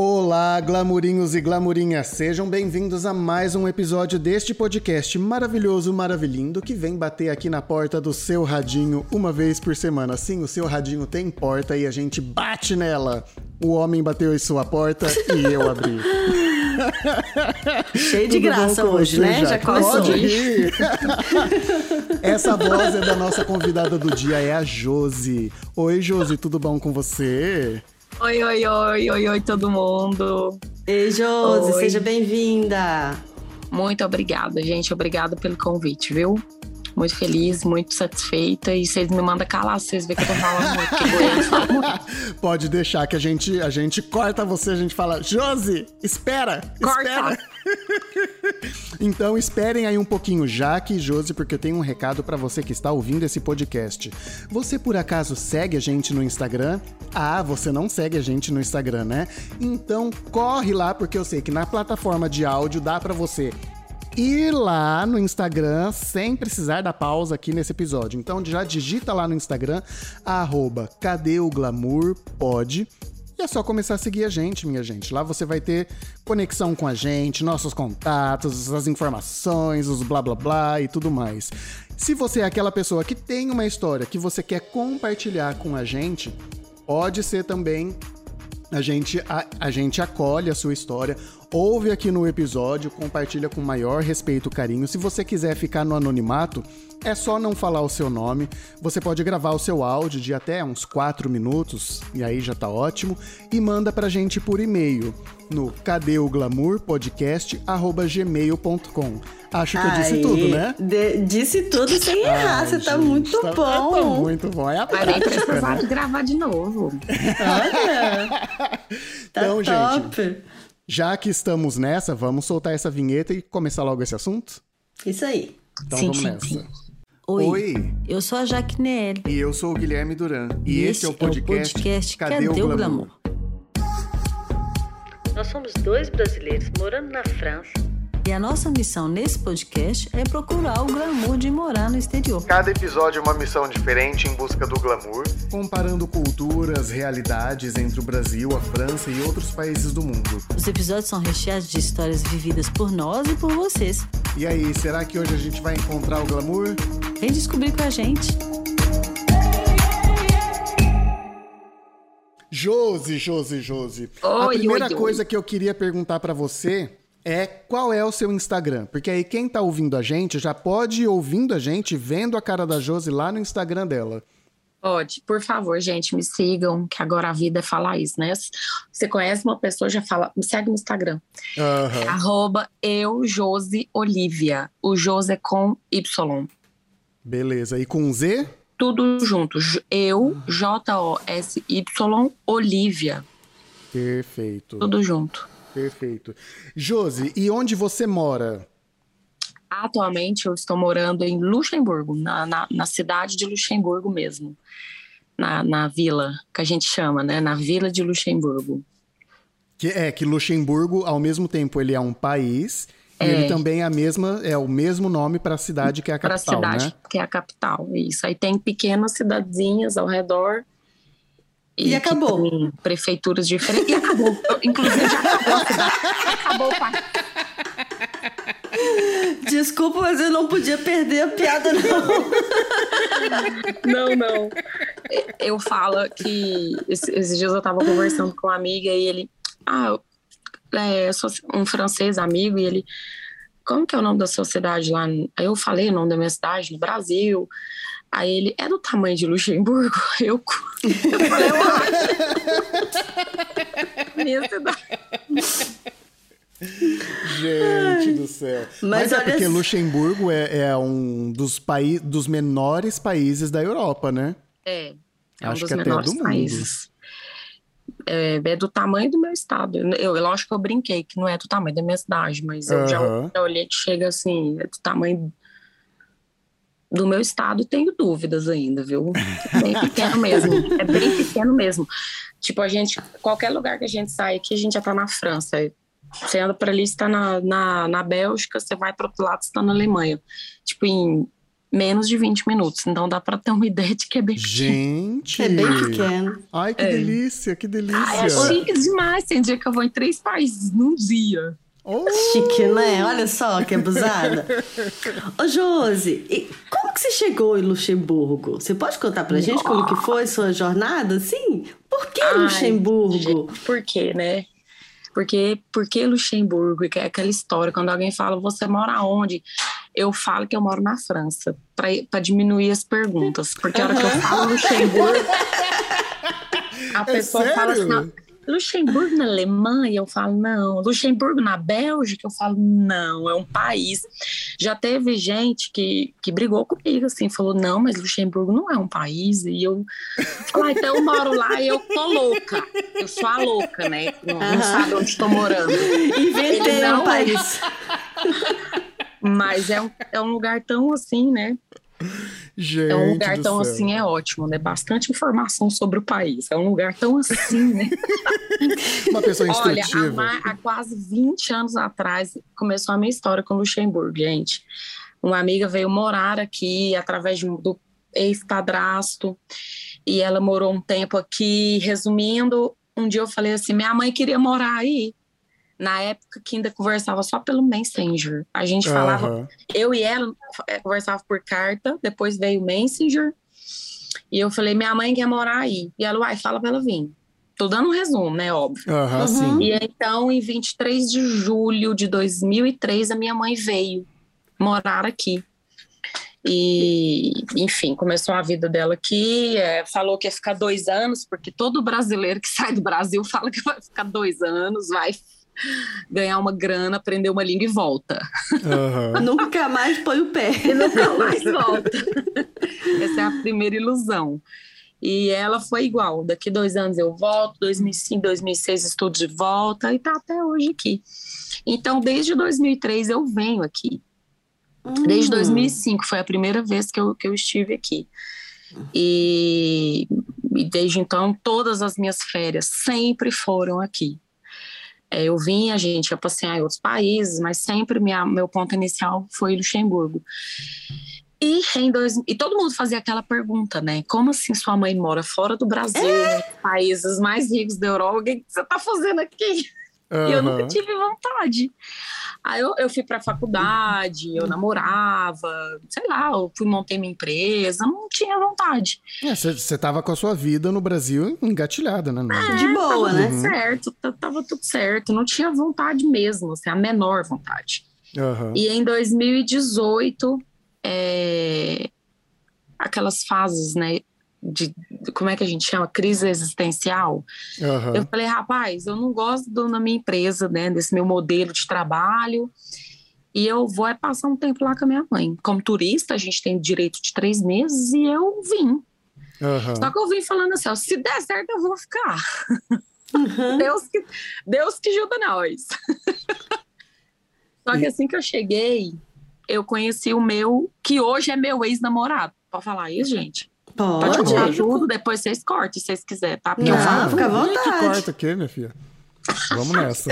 Olá, glamurinhos e glamurinhas, sejam bem-vindos a mais um episódio deste podcast maravilhoso, maravilhindo, que vem bater aqui na porta do seu radinho uma vez por semana. Sim, o seu radinho tem porta e a gente bate nela. O homem bateu em sua porta e eu abri. Cheio de graça hoje, né? Já, já começou. Pode rir. Essa voz é da nossa convidada do dia, é a Josi. Oi, Josi, tudo bom com você? Oi, oi, oi, oi, oi, todo mundo. Ei, Josi, oi. seja bem-vinda. Muito obrigada, gente. Obrigada pelo convite, viu? Muito feliz, muito satisfeita. E vocês me mandam calar, vocês veem que eu tô falando muito, que Goiânia fala muito. Pode deixar que a gente, a gente corta você, a gente fala, Josi, espera, corta. espera. então esperem aí um pouquinho, Jaque e Josi, porque eu tenho um recado para você que está ouvindo esse podcast. Você por acaso segue a gente no Instagram? Ah, você não segue a gente no Instagram, né? Então corre lá, porque eu sei que na plataforma de áudio dá para você ir lá no Instagram sem precisar da pausa aqui nesse episódio. Então já digita lá no Instagram, arroba cadê o glamour pode e é só começar a seguir a gente, minha gente. Lá você vai ter conexão com a gente, nossos contatos, as informações, os blá blá blá e tudo mais. Se você é aquela pessoa que tem uma história que você quer compartilhar com a gente, pode ser também a gente, a, a gente acolhe a sua história, ouve aqui no episódio, compartilha com maior respeito e carinho. Se você quiser ficar no anonimato, é só não falar o seu nome. Você pode gravar o seu áudio de até uns 4 minutos, e aí já tá ótimo, e manda pra gente por e-mail no cadeoglamourpodcast@gmail.com. Acho que eu disse tudo, né? De, disse tudo sem errar. Ai, Você tá muito tá, bom. Tá muito bom. É a nem precisar né? gravar de novo. Olha. tá então, top. gente, já que estamos nessa, vamos soltar essa vinheta e começar logo esse assunto? Isso aí. Então sim, vamos sim, nessa. Sim. Oi, Oi, eu sou a Jaque. E eu sou o Guilherme Duran. E, e esse, esse, é o podcast, é o podcast Cadê, Cadê o Glamour? Glamour? Nós somos dois brasileiros morando na França e a nossa missão nesse podcast é procurar o glamour de morar no exterior. Cada episódio é uma missão diferente em busca do glamour, comparando culturas, realidades entre o Brasil, a França e outros países do mundo. Os episódios são recheados de histórias vividas por nós e por vocês. E aí, será que hoje a gente vai encontrar o glamour? Vem descobrir com a gente. Josi, Josi, Josi. Oi, a primeira oi, coisa oi. que eu queria perguntar para você é qual é o seu Instagram. Porque aí quem tá ouvindo a gente já pode ir ouvindo a gente, vendo a cara da Josi lá no Instagram dela. Pode, por favor, gente, me sigam, que agora a vida é falar isso, né? Você conhece uma pessoa, já fala, me segue no Instagram. Uhum. Arroba eu, Josi Olivia. O Josi é com Y. Beleza. E com Z? Tudo junto. Eu, J-O-S-Y, Olivia. Perfeito. Tudo junto. Perfeito. Josi, e onde você mora? Atualmente eu estou morando em Luxemburgo, na, na, na cidade de Luxemburgo mesmo. Na, na vila, que a gente chama, né? Na vila de Luxemburgo. Que é que Luxemburgo, ao mesmo tempo, ele é um país e ele É. também é a mesma, é o mesmo nome para a cidade que é a Para a capital, cidade, né? que é a capital. Isso. Aí tem pequenas cidadezinhas ao redor. E que acabou. tem prefeituras diferentes. E acabou. Inclusive, já acabou a cidade. Acabou o país. Desculpa, mas eu não podia perder a piada, não. Não, não. Eu falo que esse- esses dias eu tava conversando com uma amiga e ele. Ah, eu é, sou um francês amigo e ele. Como que é o nome da sua cidade lá? Aí eu falei o nome da minha cidade, no Brasil. Aí ele, é do tamanho de Luxemburgo? Eu, eu falei, eu acho. Minha cidade. Gente do céu. Mas Mas, é porque Luxemburgo é, é um dos, paí dos menores países da Europa, né? É, é Acho um dos que até menores do países. É, é do tamanho do meu estado. Eu, eu lógico que eu brinquei que não é do tamanho da minha cidade, mas eu já, Aham. já olhei que chega assim, é do tamanho do meu estado, tenho dúvidas ainda, viu? É bem pequeno mesmo. É bem pequeno mesmo. Tipo, a gente, qualquer lugar que a gente sai aqui, a gente já tá na França. Você anda por ali, você tá na, na, na Bélgica, você vai pro outro lado, você tá na Alemanha. Tipo, em menos de 20 minutos. Então dá para ter uma ideia de que é bem Gente! É bem pequeno. Ai, que é. delícia, que delícia. Ai, é chique demais. Tem dia que eu vou em três países num dia. Oh. Chique, né? Olha só que abusada. Ô, Josi, como que você chegou em Luxemburgo? Você pode contar pra gente como que foi sua jornada, Sim. Por que Ai, Luxemburgo? por quê, né? Porque, porque Luxemburgo, que é aquela história, quando alguém fala, você mora onde? Eu falo que eu moro na França, para diminuir as perguntas. Porque a hora que eu falo Luxemburgo, a é pessoa sério? fala assim, Luxemburgo na Alemanha, eu falo não. Luxemburgo na Bélgica, eu falo não, é um país. Já teve gente que, que brigou comigo, assim, falou não, mas Luxemburgo não é um país. E eu falo, ah, então eu moro lá e eu tô louca. Eu sou a louca, né? Não, não sabe onde estou morando. Inventei um é. país. Mas é um, é um lugar tão assim, né? Gente é um lugar tão céu. assim, é ótimo, né? Bastante informação sobre o país. É um lugar tão assim, né? Uma pessoa instrutiva. Olha, há, há, quase 20 anos atrás começou a minha história com Luxemburgo, gente. Uma amiga veio morar aqui através de, do ex-padrasto e ela morou um tempo aqui. Resumindo, um dia eu falei assim: minha mãe queria morar aí na época que ainda conversava só pelo Messenger. A gente falava, uhum. eu e ela é, conversava por carta, depois veio o Messenger. E eu falei, minha mãe quer morar aí. E ela, uai, fala pra ela vir. Tô dando um resumo, né, óbvio. Uhum, sim. E então, em 23 de julho de 2003, a minha mãe veio morar aqui. E, enfim, começou a vida dela aqui. É, falou que ia ficar dois anos, porque todo brasileiro que sai do Brasil fala que vai ficar dois anos, vai ganhar uma grana, aprender uma língua e volta. Uhum. nunca mais põe o pé. E nunca mais volta. Essa é a primeira ilusão. E ela foi igual. Daqui dois anos eu volto, 2005, 2006 estudo de volta e tá até hoje aqui. Então, desde 2003 eu venho aqui. Hum. Desde 2005 foi a primeira vez que eu, que eu estive aqui. E, e desde então, todas as minhas férias sempre foram aqui. É, eu vim, a gente ia passear em outros países, mas sempre minha, meu ponto inicial foi Luxemburgo. E, em dois, e todo mundo fazia aquela pergunta, né? Como assim sua mãe mora fora do Brasil, é? países mais ricos da Europa? O que você está fazendo aqui? Uhum. E eu nunca tive vontade. Aí eu, eu fui para a faculdade, eu namorava, sei lá, eu fui montei minha empresa, não tinha vontade. Você é, estava com a sua vida no Brasil engatilhada, né? É, de boa, né? Tudo certo, tava tudo certo, não tinha vontade mesmo, assim, a menor vontade. Uhum. E em 2018, é, aquelas fases, né? De, como é que a gente chama? Crise existencial? Uhum. eu falei rapaz eu não gosto do, na minha empresa né desse meu modelo de trabalho e eu vou é passar um tempo lá com a minha mãe. Como turista a gente tem direito de três meses e eu vim. Uhum. só que eu vim falando assim ó, se der certo eu vou ficar. Uhum. Deus que Deus que ajuda nós. Só que assim que eu cheguei eu conheci o meu que hoje é meu ex-namorado. Pode falar isso gente Pode. Pode cortar tudo, depois vocês cortam se vocês quiserem, tá? Porque não, eu falo. Fica à vontade. corta aqui, minha filha. Vamos nessa.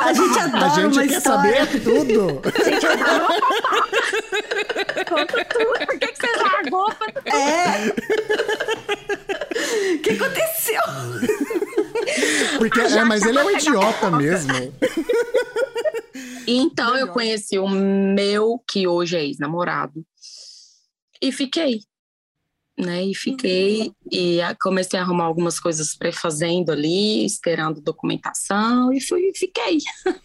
a gente adora A gente uma quer história. saber tudo. A gente adora Conta tudo. Por que, que você largou? É. O que aconteceu? Porque, é, mas ele é um idiota mesmo. Então Melhor. eu conheci o meu, que hoje é ex-namorado, e fiquei né? E fiquei uhum. e comecei a arrumar algumas coisas pré-fazendo ali, esperando documentação e fui fiquei.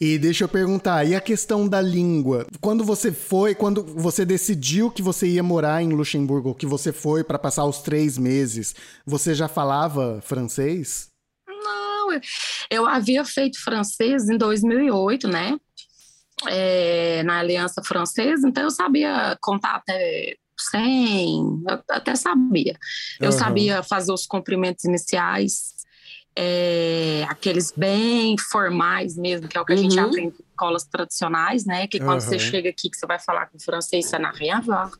E deixa eu perguntar, e a questão da língua? Quando você foi, quando você decidiu que você ia morar em Luxemburgo, que você foi para passar os três meses, você já falava francês? Não, eu havia feito francês em 2008, né? É, na Aliança Francesa, então eu sabia contar até 100, eu até sabia. Eu uhum. sabia fazer os cumprimentos iniciais, é, aqueles bem formais mesmo, que é o que a uhum. gente aprende em escolas tradicionais, né? Que quando uhum. você chega aqui, que você vai falar com francês, você não rien a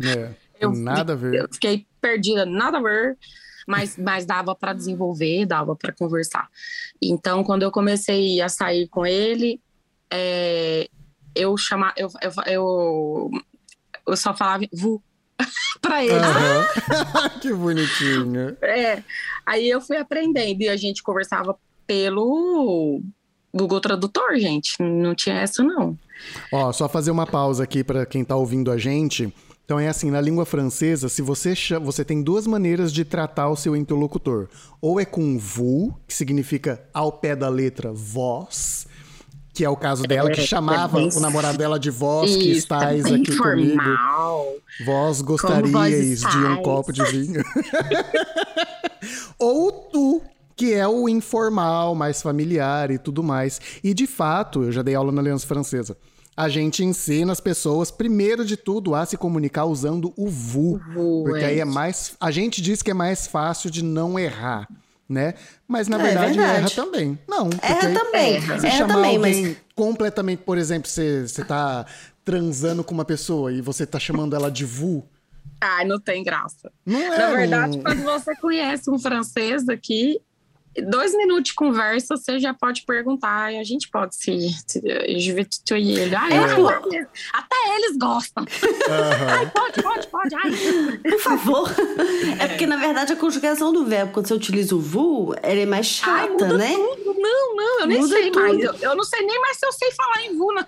É, eu, nada a ver. Eu fiquei perdida, nada a ver. Mas, mas dava para desenvolver, dava para conversar. Então, quando eu comecei a sair com ele, é, eu chamar, eu, eu, eu eu só falava vu para eles. Uhum. que bonitinho. É. Aí eu fui aprendendo e a gente conversava pelo Google Tradutor, gente. Não tinha essa, não. Ó, só fazer uma pausa aqui para quem tá ouvindo a gente. Então é assim, na língua francesa, se você chama, você tem duas maneiras de tratar o seu interlocutor. Ou é com vous, que significa ao pé da letra voz, que é o caso dela, que é, chamava é o namorado dela de vós, que estáis aqui formal. comigo. Vós gostarias de um copo de vinho. Ou tu, que é o informal, mais familiar e tudo mais. E de fato, eu já dei aula na Aliança Francesa. A gente ensina as pessoas, primeiro de tudo, a se comunicar usando o VU. Porque é. aí é mais. A gente diz que é mais fácil de não errar né? Mas na é, verdade, verdade, erra também. Não. Erra também. Você erra chamar também, alguém mas... completamente, por exemplo, você, você tá transando com uma pessoa e você tá chamando ela de vu. Ai, não tem graça. Não é, na verdade, quando você conhece um francês aqui, dois minutos de conversa, você já pode perguntar e a gente pode se. se ele. Ai, é. Até eles gostam. Uhum. Ai, pode, pode, pode. Ai. Por favor. É. é. porque, na verdade, a conjugação do verbo, quando você utiliza o vu, ela é mais chata, Ai, né? Tudo. Não, não, eu nem muda sei tudo. mais. Eu, eu, não sei nem mais se eu sei falar em vu, não.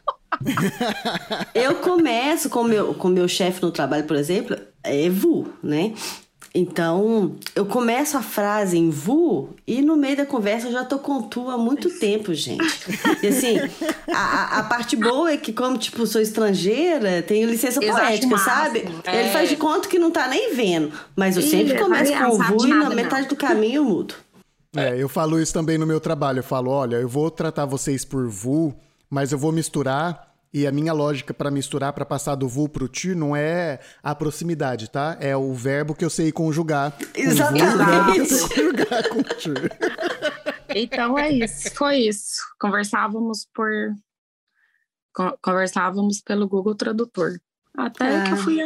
eu começo com meu, com meu chefe no trabalho, por exemplo, é vu, né? Então, eu começo a frase em vu e no meio da conversa eu já tô com tu há muito tempo, gente. E assim, a, a parte boa é que, como, tipo, sou estrangeira, tenho licença poética, sabe? É. Ele faz de conta que não tá nem vendo. Mas eu sempre começo com o vu e na metade não. do caminho eu mudo. É, eu falo isso também no meu trabalho. Eu falo, olha, eu vou tratar vocês por vu, mas eu vou misturar e a minha lógica para misturar, para passar do vu pro ti, não é a proximidade, tá? É o verbo que eu sei conjugar. Exatamente. conjugar com ti. Então é isso, foi isso. Conversávamos por. Conversávamos pelo Google Tradutor. Até ah. que eu fui.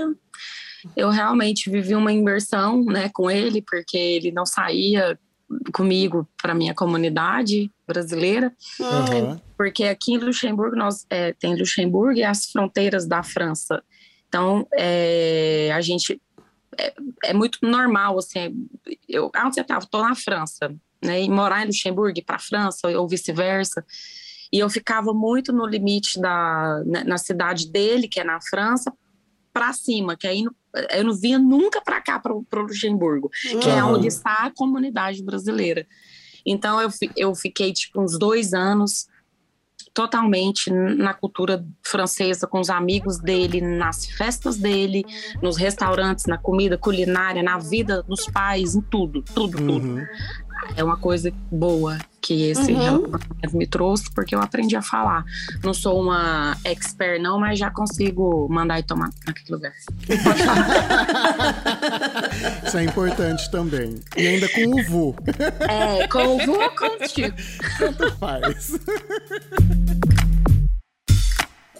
Eu realmente vivi uma imersão né, com ele, porque ele não saía comigo para minha comunidade brasileira, uhum. porque aqui em Luxemburgo nós é, tem Luxemburgo e as fronteiras da França. Então é, a gente é, é, muito normal assim. Eu onde você estava? Estou na França, né? E morar em Luxemburgo para a França ou vice-versa. E eu ficava muito no limite da na, na cidade dele, que é na França, para cima, que aí eu não vinha nunca para cá, para o Luxemburgo, uhum. que é onde está a comunidade brasileira. Então eu, eu fiquei tipo uns dois anos totalmente na cultura francesa, com os amigos dele, nas festas dele, nos restaurantes, na comida culinária, na vida dos pais, em tudo, tudo, tudo. Uhum. É uma coisa boa que esse uhum. me trouxe, porque eu aprendi a falar. Não sou uma expert, não, mas já consigo mandar e tomar naquele lugar. Isso é importante também. E ainda com o vu. É, com o vu ou contigo. Tanto faz.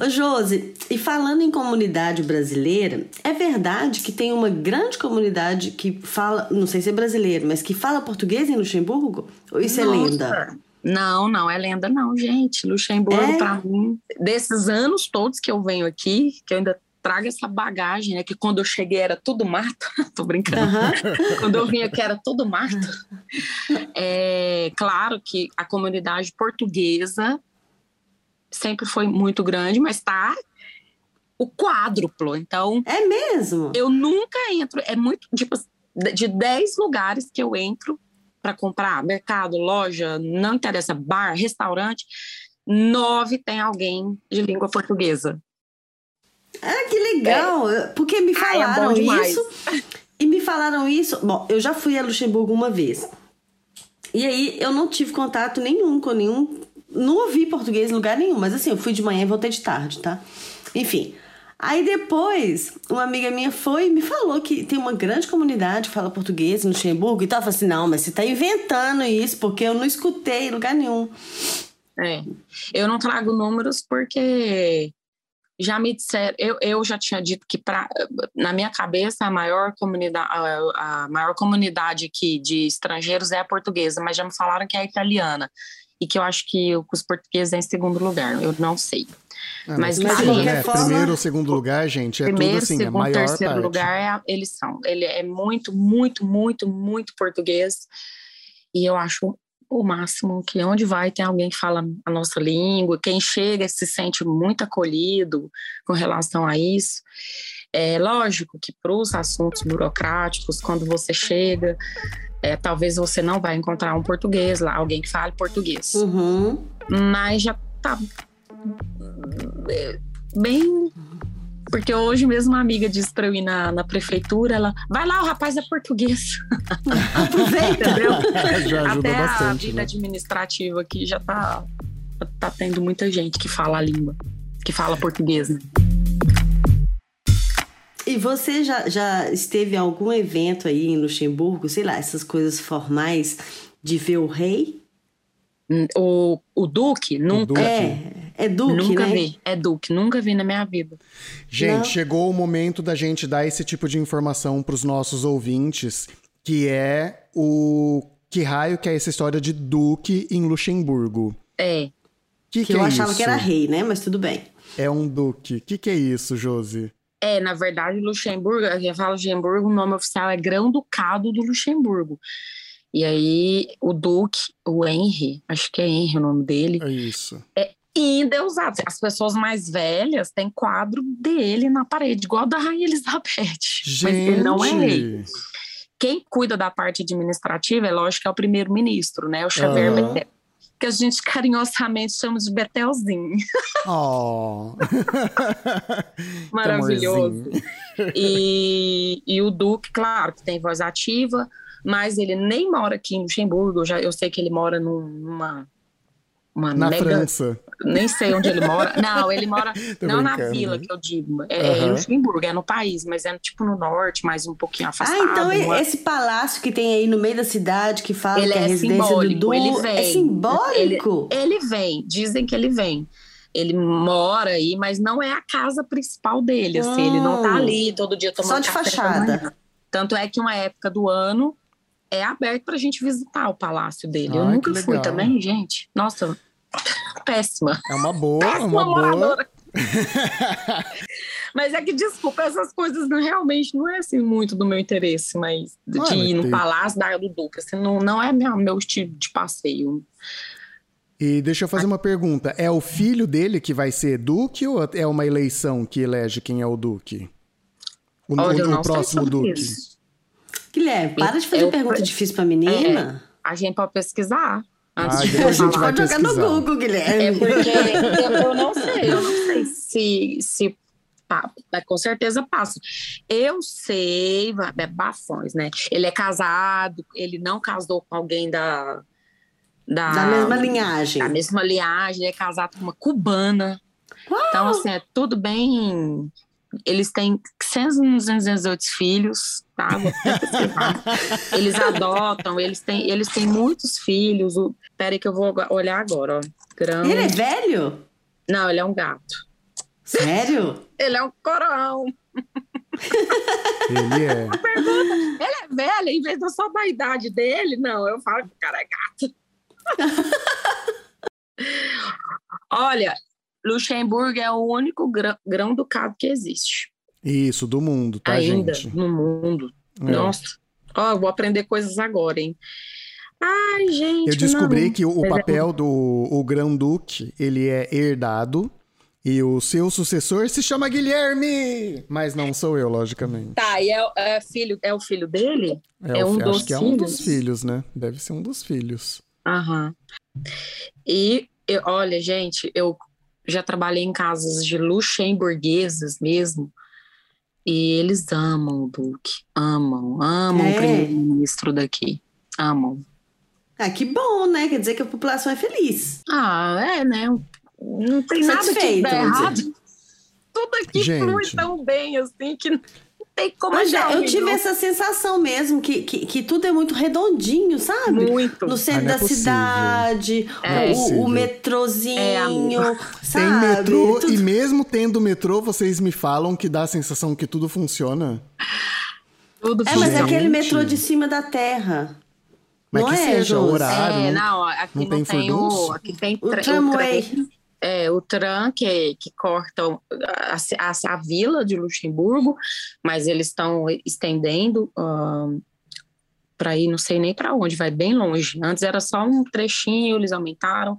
Ô Josi, e falando em comunidade brasileira, é verdade que tem uma grande comunidade que fala, não sei se é brasileiro, mas que fala português em Luxemburgo? Ou isso é Nossa. é lenda? Não, não é lenda não, gente. Luxemburgo é? para mim, desses anos todos que eu venho aqui, que eu ainda trago essa bagagem, né? Que quando eu cheguei era tudo mato. Tô brincando. Uhum. quando eu vim aqui era tudo mato. É claro que a comunidade portuguesa sempre foi muito grande, mas tá o quádruplo. Então. É mesmo? Eu nunca entro. É muito. Tipo, de 10 lugares que eu entro para comprar, mercado, loja, não interessa, bar, restaurante, nove tem alguém de língua portuguesa. Ah, que legal! É. Porque me falaram Ai, é isso. E me falaram isso. Bom, eu já fui a Luxemburgo uma vez. E aí eu não tive contato nenhum com nenhum não ouvi português em lugar nenhum, mas assim, eu fui de manhã e voltei de tarde, tá? Enfim. Aí depois, uma amiga minha foi e me falou que tem uma grande comunidade que fala português no Luxemburgo e tal. Eu falei assim: não, mas você tá inventando isso, porque eu não escutei em lugar nenhum. É. Eu não trago números porque já me disseram, eu, eu já tinha dito que pra, na minha cabeça a maior comunidade a, a maior comunidade aqui de estrangeiros é a portuguesa, mas já me falaram que é a italiana e que eu acho que os portugueses é em segundo lugar, eu não sei. Ah, mas, mas seja, né? Forma... Primeiro ou segundo lugar, gente, é Primeiro, tudo assim, segundo, a maior terceiro parte. lugar, é, eles são. Ele é muito, muito, muito, muito português. E eu acho o máximo que onde vai tem alguém que fala a nossa língua, quem chega se sente muito acolhido com relação a isso. É lógico que para os assuntos burocráticos, quando você chega, é, talvez você não vai encontrar um português lá, alguém que fale português. Uhum. Mas já tá bem. Porque hoje mesmo uma amiga disse para eu ir na, na prefeitura, ela vai lá, o rapaz é português. Aproveita, já ajuda Até bastante, a vida né? administrativa aqui já tá, tá tendo muita gente que fala a língua, que fala português, né? E você já, já esteve em algum evento aí em Luxemburgo, sei lá, essas coisas formais de ver o rei? O, o Duque, nunca. Duque. É, é Duque, nunca né? vi. É Duque, nunca vi na minha vida. Gente, Não. chegou o momento da gente dar esse tipo de informação para os nossos ouvintes, que é o que raio que é essa história de Duque em Luxemburgo. É. Que, Que, que eu é achava isso? que era rei, né? Mas tudo bem. É um Duque. O que, que é isso, Josi? É, na verdade, Luxemburgo, a gente fala Luxemburgo, o nome oficial é Grão-Ducado do Luxemburgo. E aí, o Duque, o Henry, acho que é Henry o nome dele, É isso. ainda é usado. As pessoas mais velhas têm quadro dele na parede, igual da Rainha Elizabeth. Gente! Mas ele não é rei. Quem cuida da parte administrativa, é lógico que é o primeiro-ministro, né? O Xavier Aham. Que a gente carinhosamente chama de Betelzinho. Oh. Maravilhoso. E, e o Duque, claro, que tem voz ativa, mas ele nem mora aqui em Luxemburgo. Eu, já, eu sei que ele mora num- numa. Uma Na mega, França. Nem sei onde ele mora. Não, ele mora. Não na vila que eu digo. É, é em. Luxemburgo, é no país, mas é tipo no norte, mais um pouquinho afastado. ah, então é- esse palácio que tem aí no meio da cidade que fala Ele que é a é residência simbólico, do Du ele é vem. simbólico? Ele vem, dizem que ele vem. Ele mora aí, mas não é a casa principal dele, assim. Ele não tá Hum. ali todo dia tomando Só de fachada. Tanto é que uma época do ano é aberto pra gente visitar o palácio dele. Eu nunca fui legal. também, gente. Nossa, péssima. É uma boa, Péssima uma boa. moradora. Mas é que, desculpa, essas coisas não, realmente não é assim muito do meu interesse, mas de Ah, mas ir no tem- palácio da do Duque, assim, não, não é meu, meu estilo de passeio. E deixa eu fazer uma pergunta. É o filho dele que vai ser Duque ou é uma eleição que elege quem é o Duque? O, Olha, o- o próximo Duque. isso. Guilherme, para de fazer Eu- pergunta difícil pra menina. A gente pode pesquisar antes Ah, de depois a gente Pode jogar no. Google, Guilherme. É porque eu, eu não sei, eu não sei se, se mas com certeza passa. Eu sei, é bafões, né? Ele é casado, ele não casou com alguém da. Da, Da mesma linhagem. Da mesma linhagem, ele é casado com uma cubana. Então, assim, é tudo bem. Eles têm 118 filhos, tá? Eles adotam, eles têm, eles têm muitos filhos. O... Peraí que eu vou olhar agora, ó. Grão... Ele é velho? Não, ele é um gato. Sério? Ele é um corão. Ele é. Ele é velho, em vez de eu só da idade dele, não, eu falo que o cara é gato. Olha, Luxemburgo é o único grã- grão-ducado que existe. Isso, do mundo, tá, ainda gente? no mundo. É. Nossa. Ó, vou aprender coisas agora, hein? Ai, gente. Eu descobri não. que o, o é- papel do o Grão-Duque, ele é herdado e o seu sucessor se chama Guilherme! Mas não sou eu, logicamente. Tá, e é, é filho, é o filho dele? É o um dos acho que é um dos filhos? filhos, né? Deve ser um dos filhos. Aham. E, eu- olha, gente, eu já trabalhei em casas de luxemburguesas mesmo, e eles amam o Duque, amam, amam É. o primeiro-ministro daqui, amam. Ah, que bom, né? Quer dizer que a população é feliz. Ah, é, né? Não tem nada que Satisfeito, dá vamos errado. Tudo aqui Gente. flui tão bem, assim, que tem como Mas achar é, eu tive essa sensação mesmo, que, que, que tudo é muito redondinho, sabe? Muito. No centro Ah, é da possível. cidade, É. o- o, Possível. metrozinho, É, sabe? Tem metrô Tudo- e mesmo tendo metrô, vocês me falam que dá a sensação que tudo funciona. Tudo É, mas é aquele metrô de cima da terra. Mas não que é, seja, Josi? horário. É, não- não, aqui não não, tem tem, o. Aqui tem O tramway. trem. É, o tram que, que corta a, a, a vila de Luxemburgo, mas eles estão estendendo para ir, não sei nem para onde, vai bem longe. Antes era só um trechinho, eles aumentaram.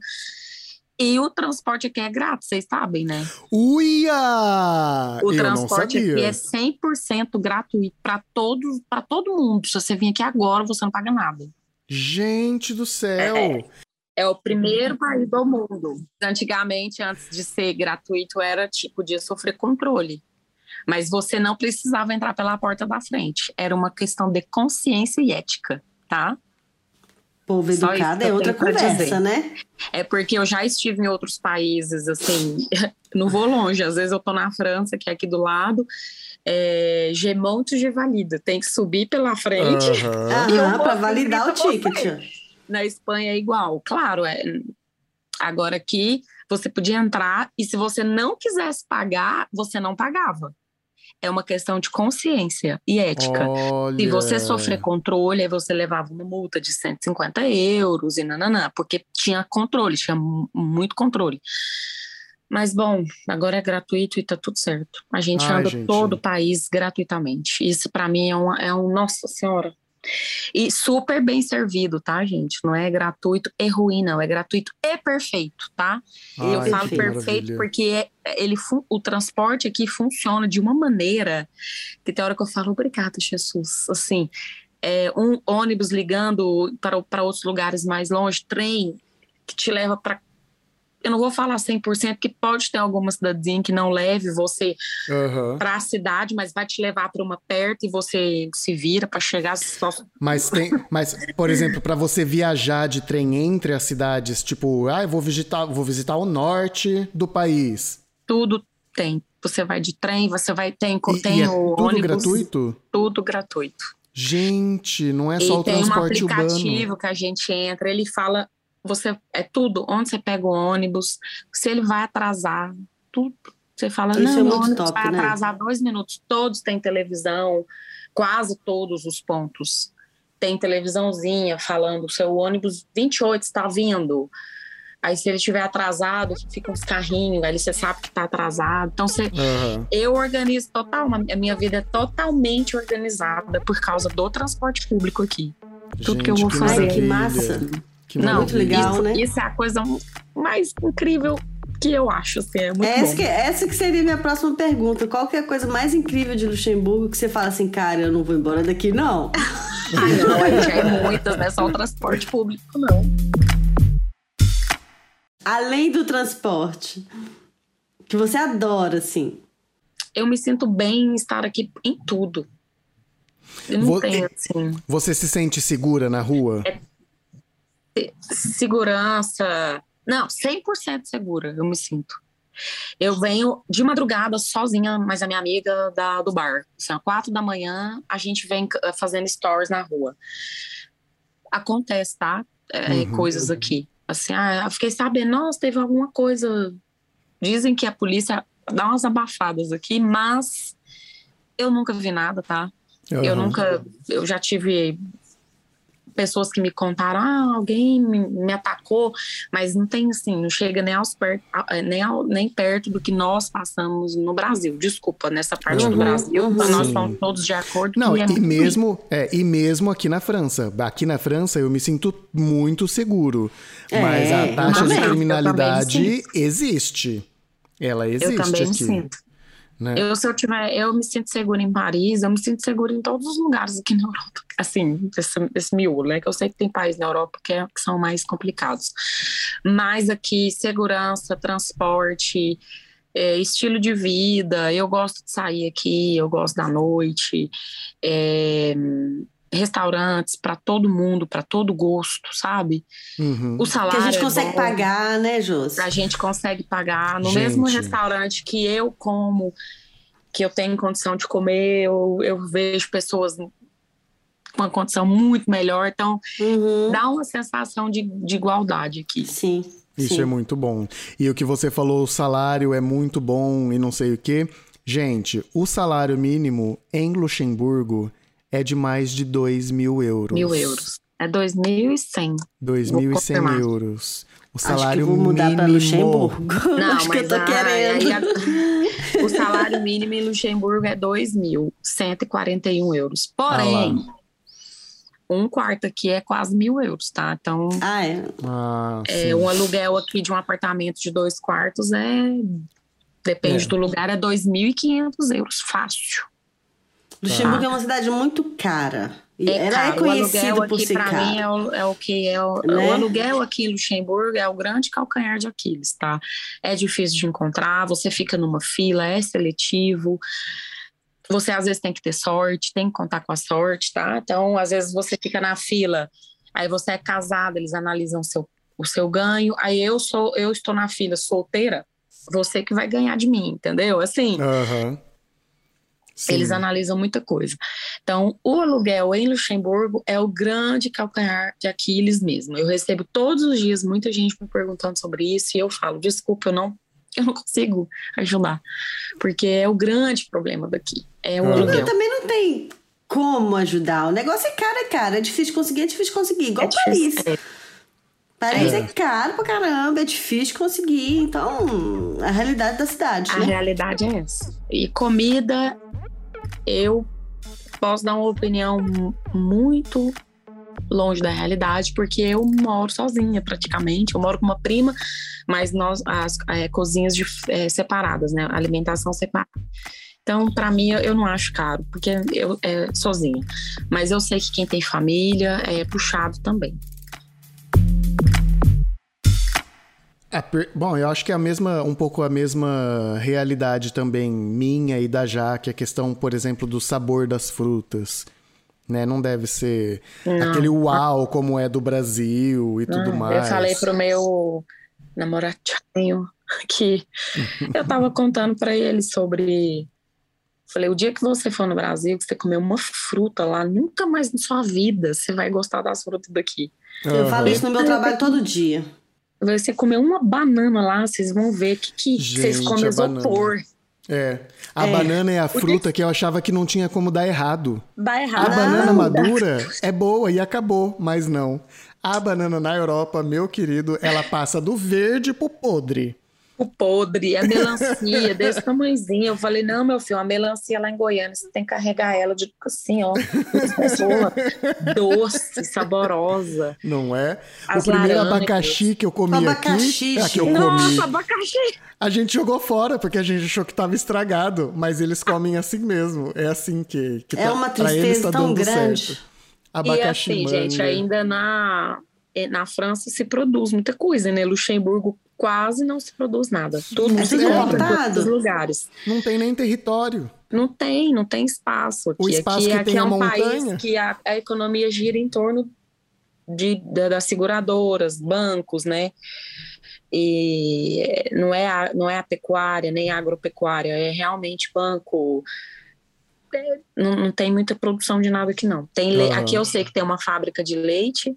E o transporte aqui é grátis, vocês sabem, né? Uia! O Eu transporte aqui é 100% gratuito para todos, para todo mundo. Se você vir aqui agora, você não paga nada. Gente do céu! É, é o primeiro país do mundo. Antigamente, antes de ser gratuito, era tipo de sofrer controle. Mas você não precisava entrar pela porta da frente. Era uma questão de consciência e ética, tá? Povo educado é outra conversa, né? É porque eu já estive em outros países, assim, não vou longe. Às vezes eu tô na França, que é aqui do lado, é, Gemonte de Valida. Tem que subir pela frente. Uhum. para validar o ticket. Na Espanha é igual, claro. É, agora aqui você podia entrar e se você não quisesse pagar, você não pagava é uma questão de consciência e ética. Olha. Se você sofrer controle, aí você levava uma multa de 150 euros e nananã, porque tinha controle, tinha muito controle. Mas bom, agora é gratuito e tá tudo certo. A gente Ai, anda gente. todo o país gratuitamente. Isso para mim é um, é um, nossa senhora, e super bem servido, tá, gente? Não é gratuito e ruim, não. É gratuito e perfeito, tá? Ai, eu falo perfeito maravilha. porque é, ele, o transporte aqui funciona de uma maneira que tem hora que eu falo, obrigada, Jesus. Assim, é, um ônibus ligando para, para outros lugares mais longe, trem que te leva para eu não vou falar 100%, que pode ter alguma cidadezinha que não leve você uhum. para a cidade, mas vai te levar para uma perto e você se vira para chegar só. Mas tem, mas por exemplo, para você viajar de trem entre as cidades, tipo, ah, eu vou visitar, vou visitar o norte do país. Tudo tem. Você vai de trem, você vai tem, e, tem e é o tudo ônibus. gratuito? Tudo gratuito. Gente, não é só e o transporte urbano. Tem um aplicativo urbano. que a gente entra, ele fala você é tudo, onde você pega o ônibus, se ele vai atrasar, tudo. Você fala, Isso não, é o ônibus top, vai né? atrasar dois minutos. Todos têm televisão, quase todos os pontos. Tem televisãozinha falando, seu ônibus 28 está vindo. Aí se ele estiver atrasado, fica uns carrinhos, aí você sabe que está atrasado. Então você, uhum. eu organizo total, a minha vida é totalmente organizada por causa do transporte público aqui. Gente, Tudo que eu vou que fazer. Maravilha. Que massa. Que não, muito legal, isso, né? Isso é a coisa mais incrível que eu acho, assim, é muito essa bom. Que, essa que seria a minha próxima pergunta. Qual que é a coisa mais incrível de Luxemburgo que você fala assim, cara, eu não vou embora daqui, não? Ai, não, a gente é muitas, não é só o transporte público, não. Além do transporte, que você adora, assim. Eu me sinto bem em estar aqui em tudo. Eu não Vou, tenho, assim... Você se sente segura na rua? É segurança. Não, 100% segura, eu me sinto. Eu venho de madrugada sozinha, mas a minha amiga da, do bar. Assim, às quatro da manhã, a gente vem fazendo stories na rua. Acontece, tá? É, uhum. Coisas aqui. Assim, ah, eu fiquei sabendo, nossa, teve alguma coisa. Dizem que a polícia dá umas abafadas aqui, mas eu nunca vi nada, tá? Uhum. Eu nunca. Eu já tive pessoas que me contaram, ah, alguém me, me, atacou, mas não tem assim, não chega nem aos per, eh, nem, ao, nem perto do que nós passamos no Brasil. Desculpa, nessa parte uhum, do Brasil, uhum. nós estamos todos de acordo. Não, é e mesmo, é, e mesmo aqui na França. Aqui na França eu me sinto muito seguro. É, mas a taxa de criminalidade existe. Ela existe eu também aqui. Sinto. Né? Eu, se eu tiver, eu me sinto segura em Paris, eu me sinto segura em todos os lugares aqui na Europa. Assim, esse, esse miolo, né? Que eu sei que tem países na Europa que, é, que são mais complicados. Mas aqui, segurança, transporte, é, estilo de vida, eu gosto de sair aqui, eu gosto da noite. É, restaurantes para todo mundo, para todo gosto, sabe? Uhum. O salário. Que a gente é consegue bom, pagar, né, Josi? A gente consegue pagar. No gente. mesmo restaurante que eu como, que eu tenho condição de comer, eu, eu vejo pessoas com uma condição muito melhor. Então, uhum. dá uma sensação de, de igualdade aqui. Sim. Isso Sim. é muito bom. E o que você falou, o salário é muito bom e não sei o quê. Gente, o salário mínimo em Luxemburgo é de mais de 2 mil euros. Mil euros. É 2.100. 2.100 euros. O salário Acho que vou mudar mínimo. pra Luxemburgo. Não, Acho que eu mas tô a- querendo. a- o salário mínimo em Luxemburgo é 2.141 euros. Porém, um quarto aqui é quase mil euros, tá? Então, Ah, é. Ah, é, um aluguel aqui de um apartamento de dois quartos é. Depende É. do lugar, é 2.500 euros. Fácil. Luxemburgo é uma cidade muito cara. E É ela é caro. o aluguel conhecida por aqui, ser pra cara. mim, é o, é o que é o, Né? o aluguel aqui em Luxemburgo é o grande calcanhar de Aquiles, tá? É difícil de encontrar, você fica numa fila, é seletivo. Você às vezes tem que ter sorte, tem que contar com a sorte, tá? Então, às vezes você fica na fila, aí você é casado, eles analisam o seu, o seu ganho, aí eu sou, eu estou na fila solteira, você que vai ganhar de mim, entendeu? Assim, Aham. Sim. eles analisam muita coisa. Então, o aluguel em Luxemburgo é o grande calcanhar de Aquiles mesmo. Eu recebo todos os dias muita gente me perguntando sobre isso e eu falo, desculpa, eu não, eu não consigo ajudar, porque é o grande problema daqui, é o Ah. Não, aluguel. também não tem como ajudar. O negócio é caro, é caro. É difícil de conseguir, é difícil de conseguir. Igual É difícil, Paris. Paris é. caro pra caramba, é difícil de conseguir. Então, a realidade da cidade, A né? realidade é essa. E comida, eu posso dar uma opinião mu- muito longe da realidade, porque eu moro sozinha praticamente. Eu moro com uma prima, mas nós as é, cozinhas de- é, separadas, né? Alimentação separada. Então, para mim, eu não acho caro, porque eu é sozinha. Mas eu sei que quem tem família é puxado também. É, bom, eu acho que é a mesma, um pouco a mesma realidade também minha e da Jaque, a questão, por exemplo, do sabor das frutas. Né? Não deve ser aquele uau como é do Brasil e tudo Ah, mais. Eu falei pro meu namoradinho que eu tava contando pra ele sobre. Falei, o dia que você for no Brasil, que você comer uma fruta lá, nunca mais na sua vida você vai gostar das frutas daqui. Eu falo isso no meu trabalho todo dia. Você comer uma banana lá, vocês vão ver que, que vocês Gente, comem a banana. isopor. É. A É. banana é a fruta que eu achava que não tinha como dar errado. Dá A errado. banana Não, madura é boa e acabou, mas não. A banana na Europa, meu querido, ela passa do verde pro podre. O podre, a melancia desse tamanhozinho. Eu falei, não, meu filho, a melancia lá em Goiânia, você tem que carregar ela de assim, ó, pessoa, doce, saborosa. Não é? As o primeiro laranjas. abacaxi que eu comi Abacaxi, aqui, é, que eu gente. comi, Nossa, abacaxi! a gente jogou fora porque a gente achou que tava estragado, mas eles comem assim mesmo. É assim que, que É tá- uma pra eles tristeza tá tão dando grande. certo. E Abacaxi assim, gente, manga. ainda na, eh, na França se produz muita coisa, né? Luxemburgo quase não se produz nada. Tudo É se importado. lugares. Não tem nem território. Não tem, não tem espaço aqui. O espaço aqui, que aqui tem é um montanha. país que a, a economia gira em torno de, da- das seguradoras, bancos, né? E não é, a, não é a pecuária, nem a agropecuária, é realmente banco. É, Não, não tem muita produção de nada aqui, não. Tem le- Aham. Aqui eu sei que tem uma fábrica de leite,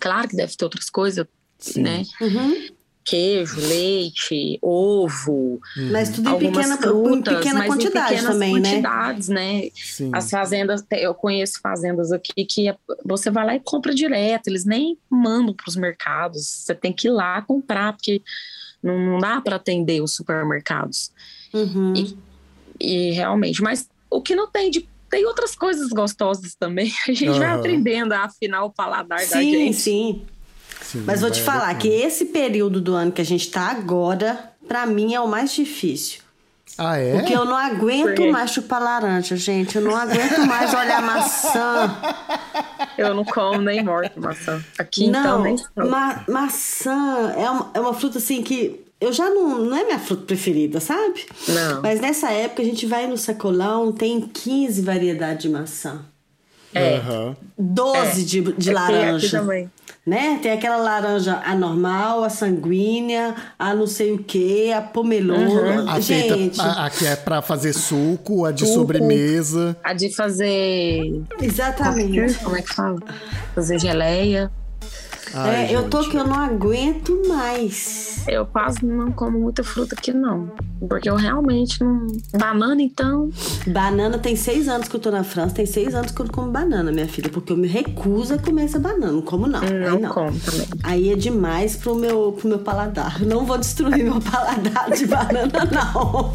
claro que deve ter outras coisas, Sim. né? Uhum. Queijo, leite, ovo, Mas tudo em algumas pequena, em frutas, pequena mas quantidade em pequenas também, né? quantidades, né? Sim. As fazendas, eu conheço fazendas aqui que é- você vai lá e compra direto, eles nem mandam para os mercados, você tem que ir lá comprar, porque não, dá para atender os supermercados. Uhum. E- E realmente, mas o que não tem de. Tem outras coisas gostosas também. A gente vai Aham. aprendendo a afinar o paladar da Sim, gente. sim. Sim, Mas vou te falar que esse período do ano que a gente tá agora, pra mim é o mais difícil. Ah, é? Porque eu não aguento mais chupar laranja, gente. Eu não aguento mais olhar maçã. Eu não como nem morto maçã. Aqui então não, nem sei. ma- maçã é uma, é uma fruta assim que eu já não, não é minha fruta preferida, sabe? Não. Mas nessa época a gente vai no sacolão, tem 15 variedades de maçã. É. Aham. 12 de, de Aqui- aqui laranja. também. Né? Tem aquela laranja anormal, a sanguínea, a não sei o que, a pomelona. A feita, Gente, a, a que é pra fazer suco, a de Suco. sobremesa. A de fazer. exatamente. Como é que fala? Fazer geleia. Ai, é, eu tô que eu não aguento mais. Eu quase não como muita fruta aqui, não. Porque eu realmente não. Banana, então. Banana tem seis anos que eu tô na França, tem seis anos que eu não como banana, minha filha. Porque eu me recuso a comer essa banana. Não como, não. Não, Aí, não. como também. Aí é demais pro meu, pro meu paladar. Não vou destruir meu paladar de banana, não.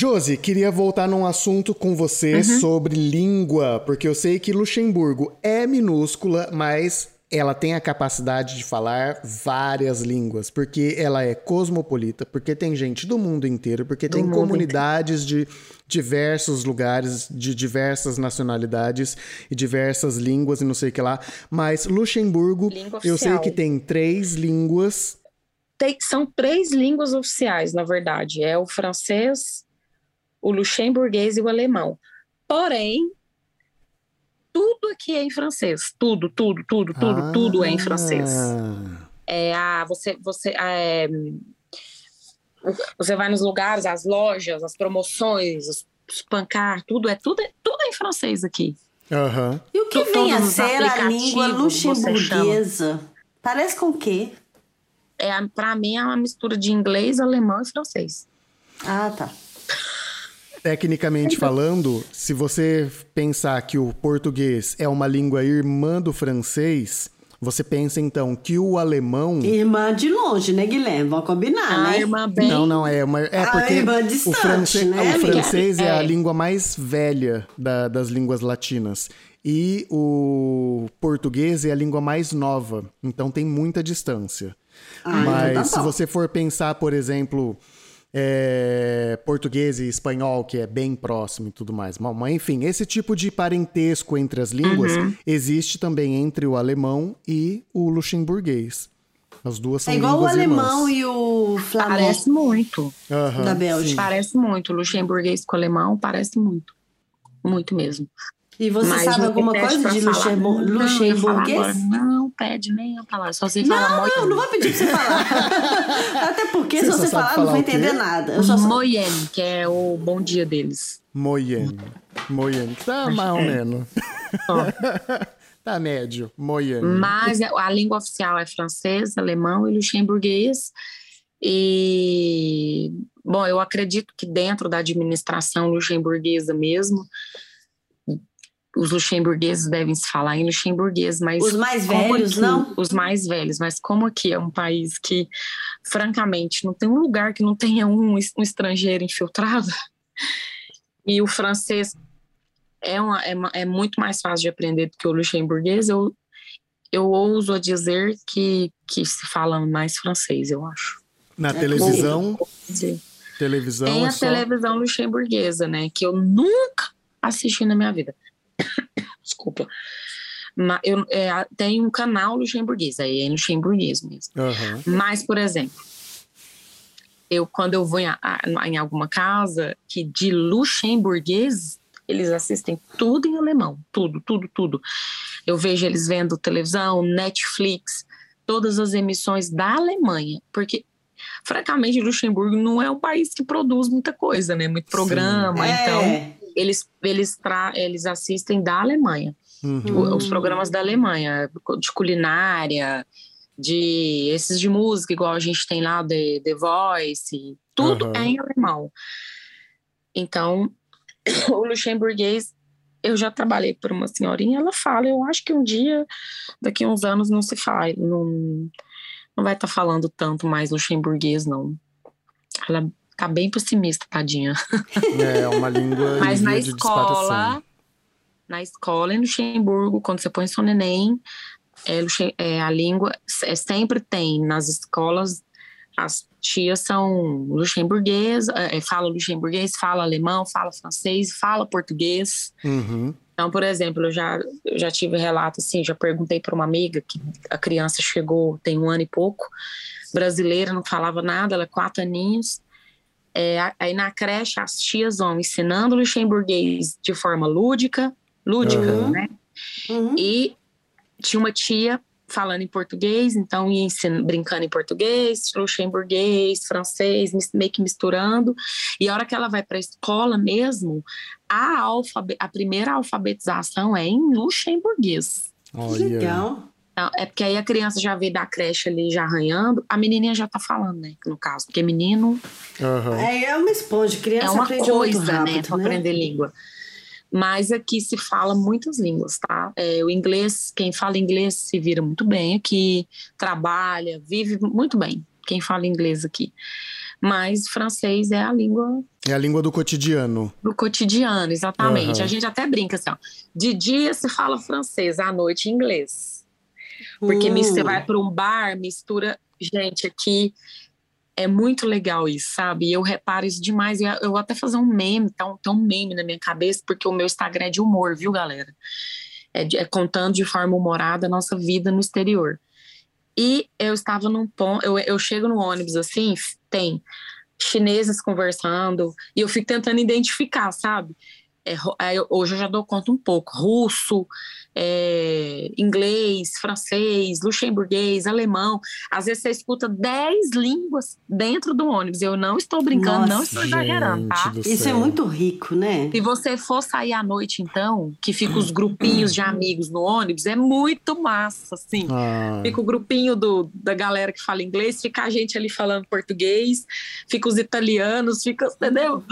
Josi, queria voltar num assunto com você uhum. sobre língua, porque eu sei que Luxemburgo é minúscula, mas ela tem a capacidade de falar várias línguas, porque ela é cosmopolita, porque tem gente do mundo inteiro, porque do tem comunidades inteiro. de diversos lugares, de diversas nacionalidades e diversas línguas e não sei o que lá. Mas Luxemburgo, eu sei que tem três línguas. Tem, são três línguas oficiais, na verdade. É o francês, o luxemburguês e o alemão. Porém, tudo aqui é em francês. Tudo, tudo, tudo, tudo, ah. tudo é em francês. É a você você é, você vai nos lugares, as lojas, as promoções, os pancar, tudo é tudo é, tudo é em francês aqui. Uhum. E o que vem a ser a língua luxemburguesa? Parece com o quê? É, para mim é uma mistura de inglês, alemão e francês. Ah, tá. Tecnicamente falando, se você pensar que o português é uma língua irmã do francês, você pensa então que o alemão. Irmã de longe, né, Guilherme? Vamos combinar, ah, né? Irmã bem... Não, não, é, uma, é porque irmã distante, o, france... né, o francês é. é. a língua mais velha da, das línguas latinas. E o português é a língua mais nova. Então tem muita distância. Ah, então Mas tá se você for pensar, por exemplo é, português e espanhol, que é bem próximo e tudo mais. Mas, enfim, esse tipo de parentesco entre as línguas uhum. existe também entre o alemão e o luxemburguês. As duas são É igual o alemão irmãs. e o flamand. Parece muito. Uhum, da Bélgica. Sim. Parece muito. O luxemburguês com o alemão parece muito. Muito mesmo. E você Mas sabe alguma coisa de luxemburguês? Não, pede nem a palavra. Só sei falar Não, eu não vou pedir pra você falar. Até porque você se você falar, falar, não vai entender nada. Eu só Moyenne, que é o bom dia deles. Moyenne, que tá mais ou menos. tá médio, Moyenne. Mas a língua oficial é francês, alemão e luxemburguês. E, bom, eu acredito que dentro da administração luxemburguesa mesmo, os luxemburgueses devem se falar em luxemburguês, mas. Os mais velhos, aqui, não? Os mais velhos, mas como aqui é um país que, francamente, não tem um lugar que não tenha um, um estrangeiro infiltrado, e o francês é, uma, é, uma, é, muito mais fácil de aprender do que o luxemburguês, eu, eu ouso a dizer que, que se fala mais francês, eu acho. Na é televisão? Televisão. Tem é a só... televisão luxemburguesa, né? Que eu nunca assisti na minha vida. Desculpa. Mas eu é, tenho um canal luxemburguês, aí é luxemburguês mesmo. Uhum. Mas, por exemplo, eu quando eu vou em, em alguma casa que de luxemburguês, eles assistem tudo em alemão, tudo, tudo, tudo. Eu vejo eles vendo televisão, Netflix, todas as emissões da Alemanha, porque francamente Luxemburgo não é um país que produz muita coisa, né? Muito programa, Sim. então é eles, eles, tra eles assistem da Alemanha. Uhum. Os programas da Alemanha, de culinária, de esses de música, igual a gente tem lá, The, The Voice, tudo uhum. é em alemão. Então, o luxemburguês, eu já trabalhei por uma senhorinha, ela fala, eu acho que um dia, daqui a uns anos, não se faz, não, não vai estar tá falando tanto mais luxemburguês, não. Ela tá bem pessimista, tadinha. É, uma língua Mas na escola, na escola em Luxemburgo, quando você põe seu neném, é, é, a língua é, sempre tem nas escolas as tias são luxemburguês, é, é, fala luxemburguês, fala alemão, fala francês, fala português. Uhum. Então, por exemplo, eu já, eu já tive relato assim, já perguntei para uma amiga que a criança chegou tem um ano e pouco, brasileira, não falava nada, ela é quatro aninhos. É, aí na creche as tias vão ensinando luxemburguês de forma lúdica, lúdica, uhum. né? Uhum. E tinha uma tia falando em português, então ia ensinando, brincando em português, luxemburguês, francês, meio que misturando. E a hora que ela vai para a escola mesmo, a, alfabe a primeira alfabetização é em luxemburguês. Olha. Legal. É porque aí a criança já vê da creche ali já arranhando, a menininha já tá falando, né? No caso, porque menino. Uhum. É, é uma esponja, criança é uma coisa, rápido, né? Pra né? aprender língua. Mas aqui se fala muitas línguas, tá? É, o inglês, quem fala inglês se vira muito bem aqui, trabalha, vive muito bem. Quem fala inglês aqui. Mas francês é a língua. É a língua do cotidiano. Do cotidiano, exatamente. Uhum. A gente até brinca assim, ó. De dia se fala francês, à noite inglês. Porque uh. você vai para um bar, mistura. Gente, aqui é muito legal isso, sabe? Eu reparo isso demais. Eu vou até fazer um meme, tá um, tá um meme na minha cabeça, porque o meu Instagram é de humor, viu, galera? É, de, é contando de forma humorada a nossa vida no exterior. E eu estava num ponto, eu, eu chego no ônibus assim, tem chineses conversando, e eu fico tentando identificar, sabe? É, hoje eu já dou conta um pouco. Russo, é, inglês, francês, luxemburguês, alemão. Às vezes você escuta 10 línguas dentro do ônibus. Eu não estou brincando, Nossa, não estou exagerando, tá? Isso é muito rico, né? Se você for sair à noite, então, que fica os grupinhos de amigos no ônibus, é muito massa, assim. Ah. Fica o grupinho do, da galera que fala inglês, fica a gente ali falando português, fica os italianos, fica, entendeu?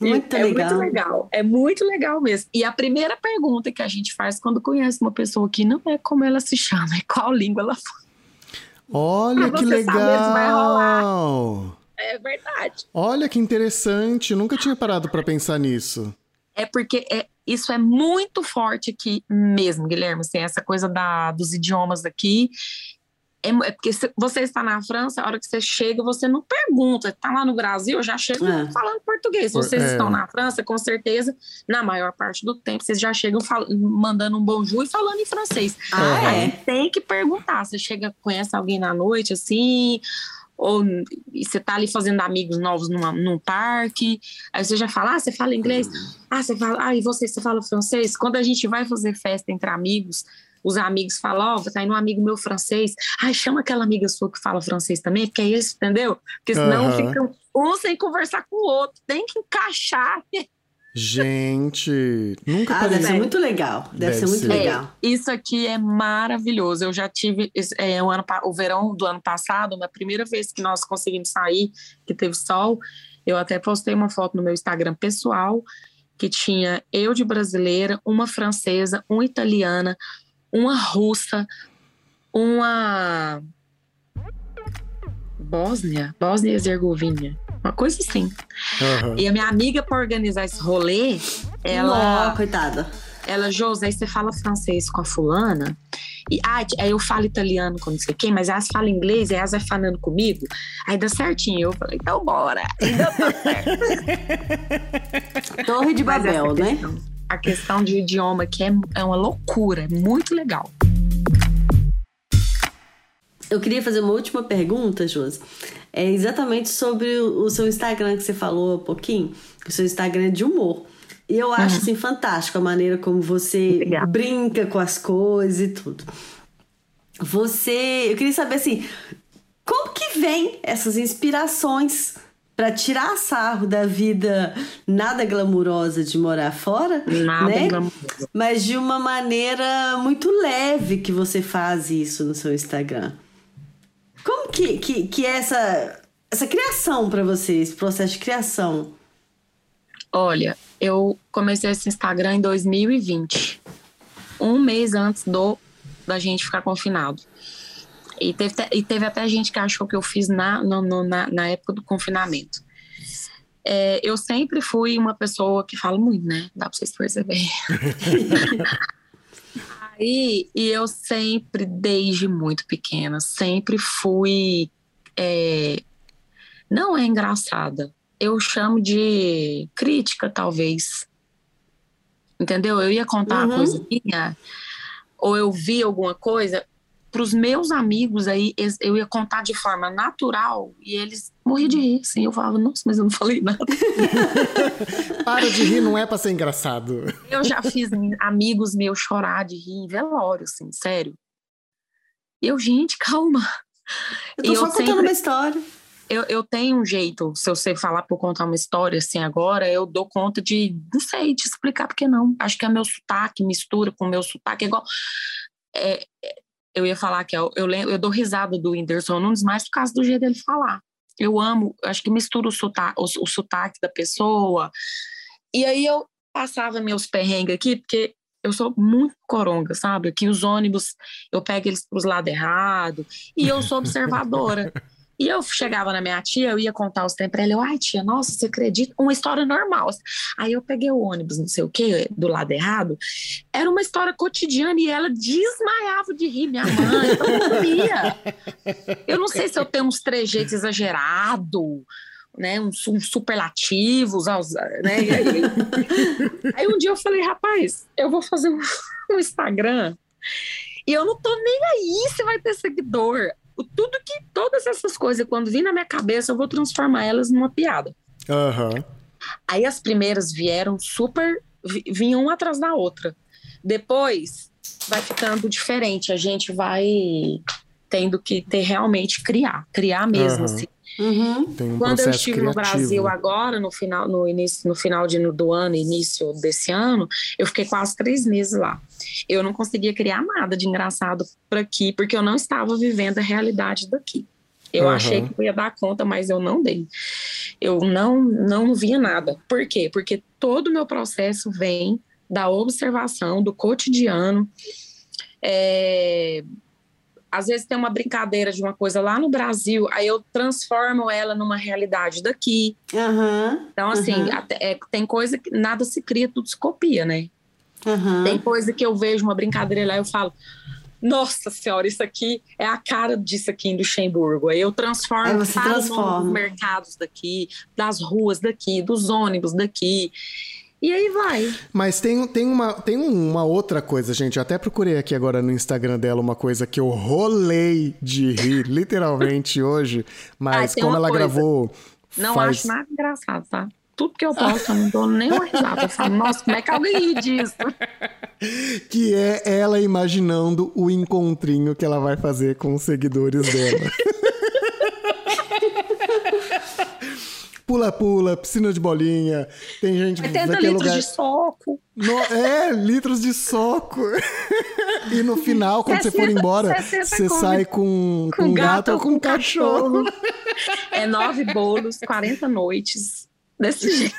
Muito é, legal. É muito legal. É muito legal mesmo. E a primeira pergunta que a gente faz quando conhece uma pessoa que não é como ela se chama, é qual língua ela fala. Olha que legal! É verdade. Olha que interessante, nunca tinha parado para pensar nisso. É porque é, isso é muito forte aqui mesmo, Guilherme. Assim, essa coisa da, dos idiomas daqui é, é, porque você está na França, a hora que você chega, você não pergunta. Está lá no Brasil, eu já chego é. falando português. Se vocês é. estão na França, com certeza, na maior parte do tempo, vocês já chegam mandando um bonjour e falando em francês. Ah, é? Tem que perguntar. Você chega, conhece alguém na noite, assim ou você tá ali fazendo amigos novos numa, num parque, aí você já fala, ah, você fala inglês? Ah, você fala, ah, e você, você fala francês? Quando a gente vai fazer festa entre amigos, os amigos falam, ó, oh, tá indo um amigo meu francês. Ai, chama aquela amiga sua que fala francês também, porque é isso, entendeu? Porque senão uhum. fica um sem conversar com o outro. Tem que encaixar. Gente, nunca ah, deve ser muito legal. Deve, deve ser muito ser. legal. É, isso aqui é maravilhoso. Eu já tive é, o, ano, o verão do ano passado, na primeira vez que nós conseguimos sair, que teve sol, eu até postei uma foto no meu Instagram pessoal que tinha eu de brasileira, uma francesa, uma italiana, uma russa, uma Bósnia, Bósnia e Herzegovina, uma coisa assim. Uhum. E a minha amiga para organizar esse rolê, ela, coitada. Ela, José, você fala francês com a fulana? E ah, aí eu falo italiano com não sei quem, mas elas falam inglês, e elas vai falando comigo. Aí dá certinho. Eu falei, então bora. Então certo. Torre de Babel, né? A questão de idioma, que é, é uma loucura, é muito legal. Eu queria fazer uma última pergunta, Josi. É exatamente sobre o seu Instagram que você falou há pouquinho. O seu Instagram é de humor. E eu acho uhum. assim fantástico a maneira como você Obrigada. brinca com as coisas e tudo. Você, eu queria saber assim, como que vem essas inspirações para tirar sarro da vida nada glamurosa de morar fora, nada né? Glamurosa. Mas de uma maneira muito leve que você faz isso no seu Instagram. Como que, que, que é essa, essa criação para você, esse processo de criação? Olha, eu comecei esse Instagram em 2020, um mês antes do da gente ficar confinado. E teve, e teve até gente que achou que eu fiz na, no, no, na, na época do confinamento. É, eu sempre fui uma pessoa que fala muito, né? Dá pra vocês perceberem. Aí, e eu sempre, desde muito pequena, sempre fui. É, não é engraçada. Eu chamo de crítica, talvez. Entendeu? Eu ia contar uhum. uma coisa minha, ou eu vi alguma coisa, para os meus amigos aí, eu ia contar de forma natural e eles morriam de rir, assim. Eu falava, nossa, mas eu não falei nada. Para de rir, não é para ser engraçado. Eu já fiz amigos meus chorar de rir em velório, assim, sério. E eu, gente, calma. Eu tô e só eu contando sempre... uma história. Eu, eu tenho um jeito, se eu sei falar por contar uma história assim agora, eu dou conta de, não sei, de explicar porque não. Acho que é meu sotaque, mistura com o meu sotaque, é igual. É, eu ia falar que eu, eu, eu dou risada do Whindersson Nunes mais por causa do jeito dele falar. Eu amo, acho que mistura o sotaque, o, o sotaque da pessoa. E aí eu passava meus perrengues aqui, porque eu sou muito coronga, sabe? Aqui os ônibus, eu pego eles para os lados errados, e eu sou observadora. E eu chegava na minha tia, eu ia contar os tempos pra ela, eu, ai tia, nossa, você acredita? Uma história normal. Aí eu peguei o ônibus, não sei o quê, do lado errado, era uma história cotidiana e ela desmaiava de rir, minha mãe, eu ria. Eu não sei se eu tenho uns trejeitos exagerados, né, uns, superlativos, né, aí, aí, um dia eu falei, rapaz, eu vou fazer um, um Instagram e eu não tô nem aí se vai ter seguidor tudo que, todas essas coisas, quando vim na minha cabeça, eu vou transformar elas numa piada. Uhum. Aí as primeiras vieram super, vinham uma atrás da outra. Depois vai ficando diferente, a gente vai tendo que ter realmente criar, criar mesmo, uhum. assim. Uhum. Um Quando eu estive criativo. no Brasil agora, no final, no início, no final de, do ano, início desse ano, eu fiquei quase três meses lá. Eu não conseguia criar nada de engraçado por aqui, porque eu não estava vivendo a realidade daqui. Eu uhum. achei que eu ia dar conta, mas eu não dei. Eu não, não via nada. Por quê? Porque todo o meu processo vem da observação, do cotidiano. É, às vezes tem uma brincadeira de uma coisa lá no Brasil, aí eu transformo ela numa realidade daqui. Uhum, então, assim, uhum. até, é, tem coisa que nada se cria, tudo se copia, né? Uhum. Tem coisa que eu vejo uma brincadeira lá, eu falo, nossa senhora, isso aqui é a cara disso aqui em Luxemburgo. Aí eu transformo aí você transforma. os mercados daqui, das ruas daqui, dos ônibus daqui. E aí vai. Mas tem, tem, uma, tem uma outra coisa, gente. Eu até procurei aqui agora no Instagram dela uma coisa que eu rolei de rir, literalmente, hoje. Mas como ela coisa. gravou. Não faz... acho nada engraçado, tá? Tudo que eu posto, eu não dou nem uma risada. Eu falo, nossa, como é que alguém ri disso? Que é ela imaginando o encontrinho que ela vai fazer com os seguidores dela. pula-pula, piscina de bolinha. Tem gente vai ter litros lugar... de soco. No... É, litros de soco. e no final, quando 60, você for embora, você com... sai com, com, com um gato, gato ou com um cachorro. cachorro. É nove bolos, 40 noites. Desse jeito.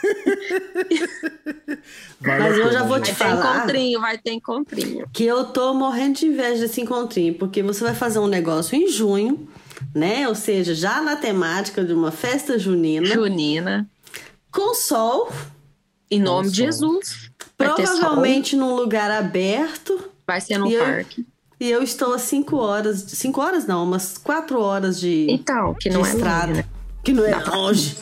Mas eu já vou te vai falar. Vai ter encontrinho, vai ter encontrinho. Que eu tô morrendo de inveja desse encontrinho, porque você vai fazer um negócio em junho né? Ou seja, já na temática de uma festa junina. Junina. Com sol. Em nome de Jesus. Provavelmente num lugar aberto. Vai ser no e parque. Eu, e eu estou a cinco horas. Cinco horas não, umas quatro horas de. Então, que não é estrada. Longe, né? Que não é Dá longe.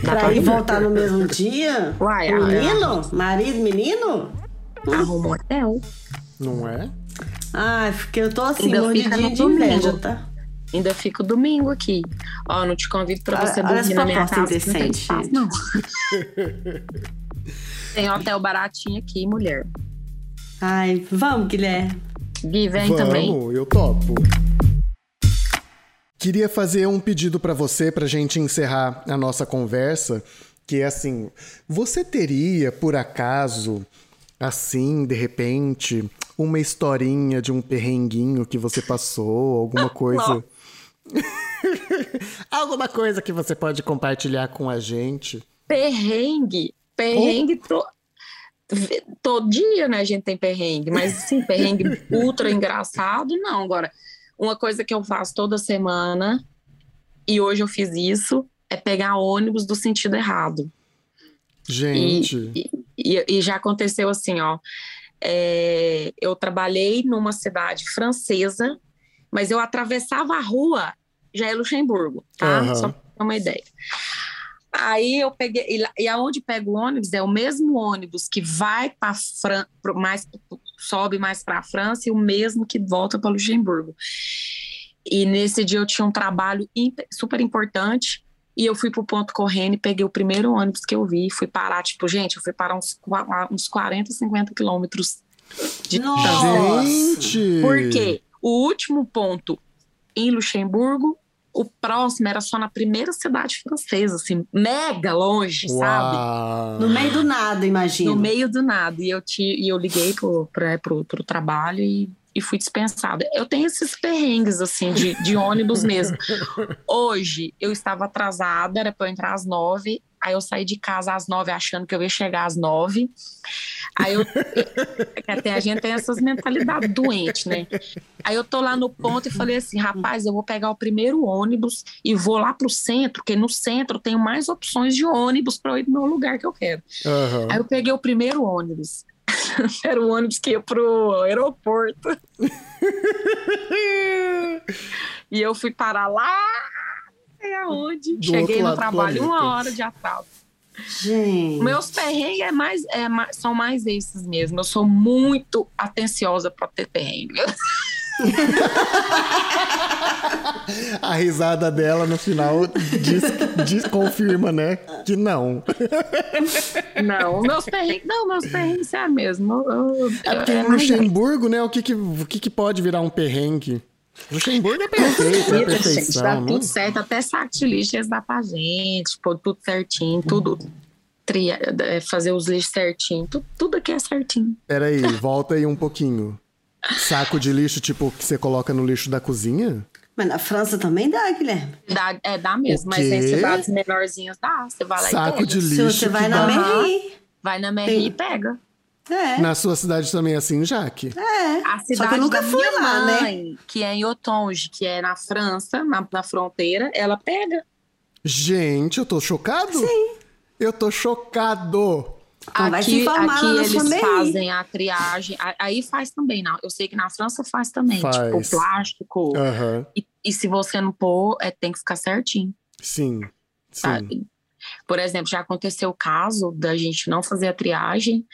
Pra, pra ir voltar no mesmo dia? Uai, menino? Ai, marido, menino? Arruma um hotel. Não é? Ai, porque eu tô assim, mordidinha de inveja, tá? Ainda fico domingo aqui. Ó, não te convido para você olha, dormir na minha casa. Indecente. Não tem espaço, não. tem hotel baratinho aqui, mulher. Ai, vamos, Guilherme. Gui, vem vamos, também. eu topo. Queria fazer um pedido para você, pra gente encerrar a nossa conversa, que é assim, você teria, por acaso, assim, de repente, uma historinha de um perrenguinho que você passou, alguma coisa Alguma coisa que você pode compartilhar com a gente? Perrengue. Perrengue oh. to... todo dia, né? A gente tem perrengue, mas sim, perrengue ultra engraçado, não. Agora, uma coisa que eu faço toda semana, e hoje eu fiz isso, é pegar ônibus do sentido errado. Gente. E, e, e já aconteceu assim, ó. É, eu trabalhei numa cidade francesa mas eu atravessava a rua, já é Luxemburgo, tá? Uhum. Só pra ter uma ideia. Aí eu peguei, e, e aonde pego o ônibus é o mesmo ônibus que vai para Fran, mais sobe mais para a França e o mesmo que volta para Luxemburgo. E nesse dia eu tinha um trabalho super importante e eu fui pro ponto correndo e peguei o primeiro ônibus que eu vi. Fui parar, tipo, gente, eu fui parar uns, uns 40, 50 quilômetros de Nossa. Gente! Por quê? O último ponto em Luxemburgo, o próximo era só na primeira cidade francesa, assim, mega longe, Uau. sabe? No meio do nada, imagina. No meio do nada. E eu, te, e eu liguei pro, pra, pro, pro trabalho e, e fui dispensada. Eu tenho esses perrengues, assim, de, de ônibus mesmo. Hoje, eu estava atrasada, era eu entrar às nove. Aí eu saí de casa às nove, achando que eu ia chegar às nove. Aí eu. Até a gente tem essas mentalidades doentes, né? Aí eu tô lá no ponto e falei assim: rapaz, eu vou pegar o primeiro ônibus e vou lá pro centro, porque no centro tem mais opções de ônibus para eu ir no meu lugar que eu quero. Aham. Aí eu peguei o primeiro ônibus. Era o ônibus que ia pro aeroporto. e eu fui parar lá, sei aonde. Do Cheguei no trabalho uma hora de atraso. Gente. Meus perrengues é mais, é são mais esses mesmo. Eu sou muito atenciosa para ter perrengue. A risada dela no final diz, diz- confirma, né? Que não. Não, meus perrengues, não, meus perrengues é mesmo. Eu- eu- É porque é em Luxemburgo, né? O que que, o que que pode virar um perrengue? Luxemburgo é perfeito, é Gente, perfeição. dá não- tudo certo, até saco de lixo eles dão pra gente, pôr tudo certinho, tudo. Tria, é, fazer os lixos certinho, tudo, tudo aqui é certinho. Peraí, volta aí um pouquinho. Saco de lixo, tipo, que você coloca no lixo da cozinha? Mas na França também dá, Guilherme. Dá, é, dá mesmo, mas em cidades menorzinhas dá. Você vai lá Saco e pega. de Se lixo. você vai na dá- Merri. Vai na Merri e pega. É. Na sua cidade também é assim, Jaque? É. A Só que eu cidade nunca da fui minha lá, né? mãe, que é em Otonge, que é na França, na, na fronteira, ela pega. Gente, eu tô chocado? Sim. Eu tô chocado. Então aqui aqui eles fazem a triagem. Aí faz também, não. Eu sei que na França faz também. Faz. Tipo, plástico. Aham. E, e se você não pôr, é, tem que ficar certinho. Sim. Sim. Sabe? Por exemplo, já aconteceu o caso da gente não fazer a triagem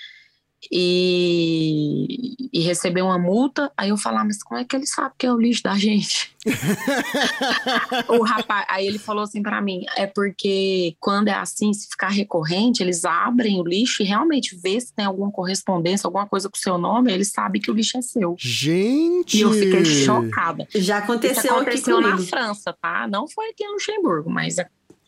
e, e receber uma multa. Aí eu falar, mas como é que ele sabe que é o lixo da gente? o rapaz, aí ele falou assim pra mim: é porque quando é assim, se ficar recorrente, eles abrem o lixo e realmente vê se tem alguma correspondência, alguma coisa com o seu nome, eles sabem que o lixo é seu. Gente! E eu fiquei chocada. Já Isso aconteceu, aconteceu aqui na comigo. França, tá? Não foi aqui em Luxemburgo, mas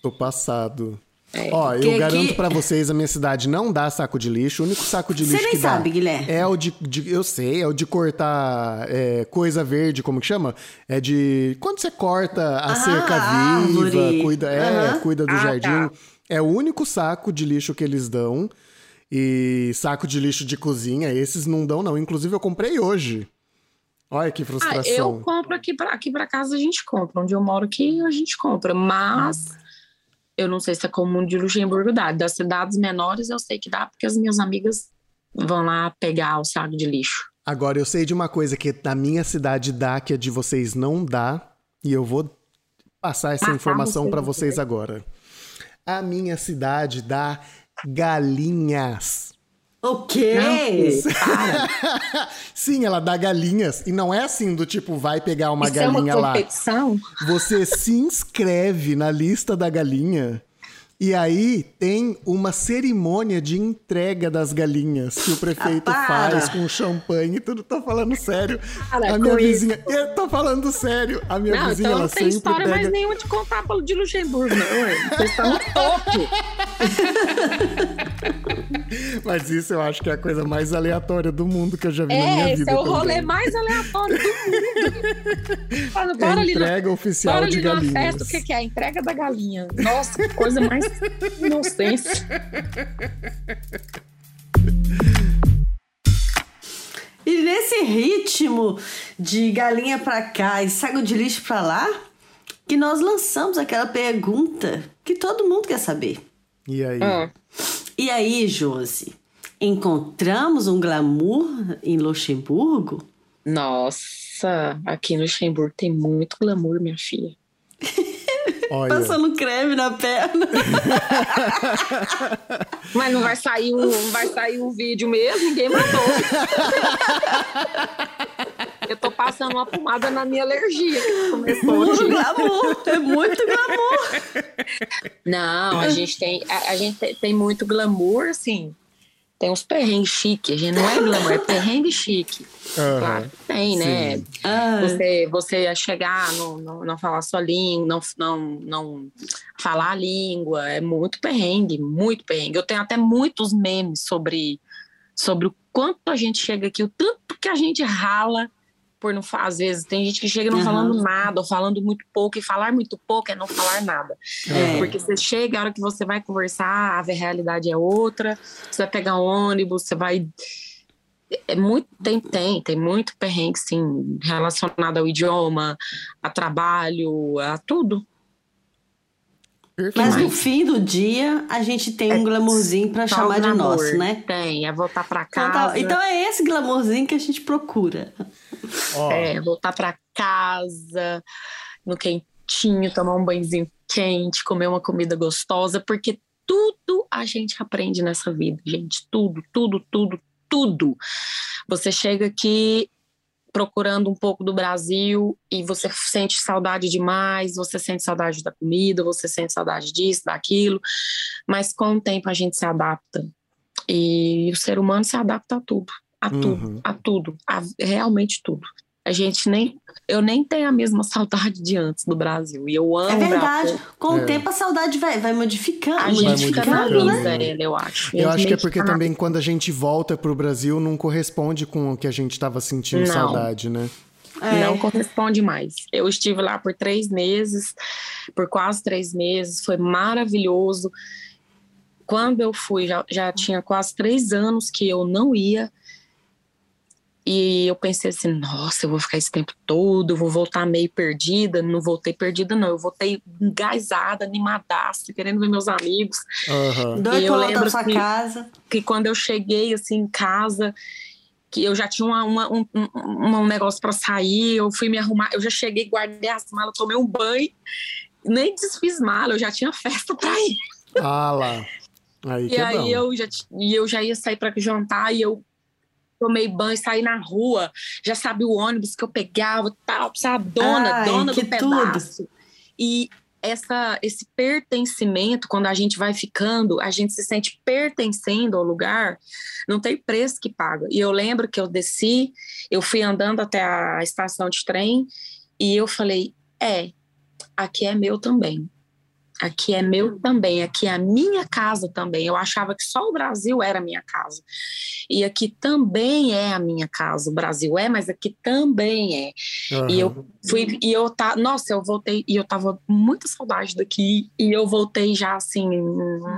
Tô passado. É. Ó, eu Que garanto aqui- pra vocês, a minha cidade não dá saco de lixo. O único saco de Você lixo nem que dá sabe, Guilherme. é o de, de- Eu sei, é o de cortar é, coisa verde, como que chama? É de. Quando você corta a Ah, cerca viva, cuida, é, Aham. cuida do Ah, jardim. tá. É o único saco de lixo que eles dão. E saco de lixo de cozinha, esses não dão, não. Inclusive, eu comprei hoje. Olha que Ah, frustração. eu compro aqui pra, aqui pra casa, a gente compra. Onde eu moro aqui, a gente compra. Mas eu não sei se é comum de Luxemburgo dá. Das cidades menores, eu sei que dá, porque as minhas amigas vão lá pegar o saco de lixo. Agora, eu sei de uma coisa que na minha cidade dá, que a de vocês não dá, e eu vou passar essa Matar informação pra vocês agora. A minha cidade dá galinhas. O quê? Sim, ela dá galinhas. E não é assim do tipo, vai pegar uma Isso é uma galinha lá. competição? Você se inscreve na lista da galinha. E aí tem uma cerimônia de entrega das galinhas que o prefeito Ah, faz com champanhe e tudo. Tô falando sério. Para a minha vizinha. Eu tô falando sério. A minha Não, vizinha, então ela não tem sempre história pega. mais nenhuma de contar pelo de Luxemburgo, não. ué. Vocês estão no topo. Mas isso eu acho que é a coisa mais aleatória do mundo que eu já vi na minha É, esse vida. é o rolê também. mais aleatório do mundo. Fala, É Bora a ali, entrega oficial bora de ali galinhas. festa, o que, que é? A entrega da galinha. Nossa, que coisa mais inocente. E nesse ritmo de galinha pra cá e saco de lixo pra lá, que nós lançamos aquela pergunta que todo mundo quer saber. E aí? Ah. E aí, Josi, encontramos um glamour em Luxemburgo? Nossa, aqui no Luxemburgo tem muito glamour, minha filha. Olha. Passando creme na perna. Mas não vai sair não vai sair o vídeo mesmo, ninguém mandou. Eu tô passando uma pomada na minha alergia que começou Puro hoje. glamour. É muito glamour. Não, a gente tem, a, a gente tem- tem muito glamour, assim, tem uns perrengues chique, a gente não é glamour, é perrengue chique. Uhum. Claro que tem, né? Você, você chegar, não, não, não falar sua língua, não, não, não falar a língua, é muito perrengue, muito perrengue. Eu tenho até muitos memes sobre, sobre o quanto a gente chega aqui, o tanto que a gente rala por não às vezes tem gente que chega não uhum. falando nada ou falando muito pouco e falar muito pouco é não falar nada é. porque você chega a hora que você vai conversar a realidade é outra você vai pegar um ônibus você vai é muito tem tem tem muito perrengue sim relacionado ao idioma a trabalho a tudo mas no fim do dia, a gente tem é um glamourzinho para chamar de nosso, né? Tem, é voltar para casa. Então, tá, então, é esse glamourzinho que a gente procura. Oh. É, voltar para casa, no quentinho, tomar um banhozinho quente, comer uma comida gostosa, porque tudo a gente aprende nessa vida, gente. Tudo, tudo, tudo, tudo. Você chega aqui procurando um pouco do Brasil e você sente saudade demais, você sente saudade da comida, você sente saudade disso, daquilo, mas com o tempo a gente se adapta. E o ser humano se adapta a tudo, a uhum. tudo, a tudo, a realmente tudo. A gente nem. Eu nem tenho a mesma saudade de antes do Brasil. E eu amo. É verdade. Com é. o tempo a saudade vai, vai modificando. A gente fica na né? eu acho. Eu acho que é porque também quando a gente volta pro Brasil não corresponde com o que a gente estava sentindo não. saudade, né? É. Não corresponde mais. Eu estive lá por três meses, por quase três meses, foi maravilhoso. Quando eu fui, já, já tinha quase três anos que eu não ia. E eu pensei assim, nossa, eu vou ficar esse tempo todo, eu vou voltar meio perdida. Não voltei perdida, não. Eu voltei engaisada, animadaça, querendo ver meus amigos. Uhum. Doido eu lembro sua que, casa. que quando eu cheguei assim em casa, que eu já tinha uma, uma um, um, um, negócio para sair, eu fui me arrumar, eu já cheguei, guardei as malas, tomei um banho, nem desfiz mala, eu já tinha festa para ir. Ah lá. Aí e é aí eu já, e eu já ia sair para jantar e eu tomei banho, saí na rua, já sabia o ônibus que eu pegava, tal, sabe? Dona, Ai, dona do pedaço. Tudo. E essa, esse pertencimento, quando a gente vai ficando, a gente se sente pertencendo ao lugar, não tem preço que paga. E eu lembro que eu desci, eu fui andando até a estação de trem e eu falei: é, aqui é meu também. Aqui é meu também, aqui é a minha casa também. Eu achava que só o Brasil era a minha casa. E aqui também é a minha casa. O Brasil é, mas aqui também é. Uhum. E eu fui, e eu tá, nossa, eu voltei e eu tava muita saudade daqui e eu voltei já assim,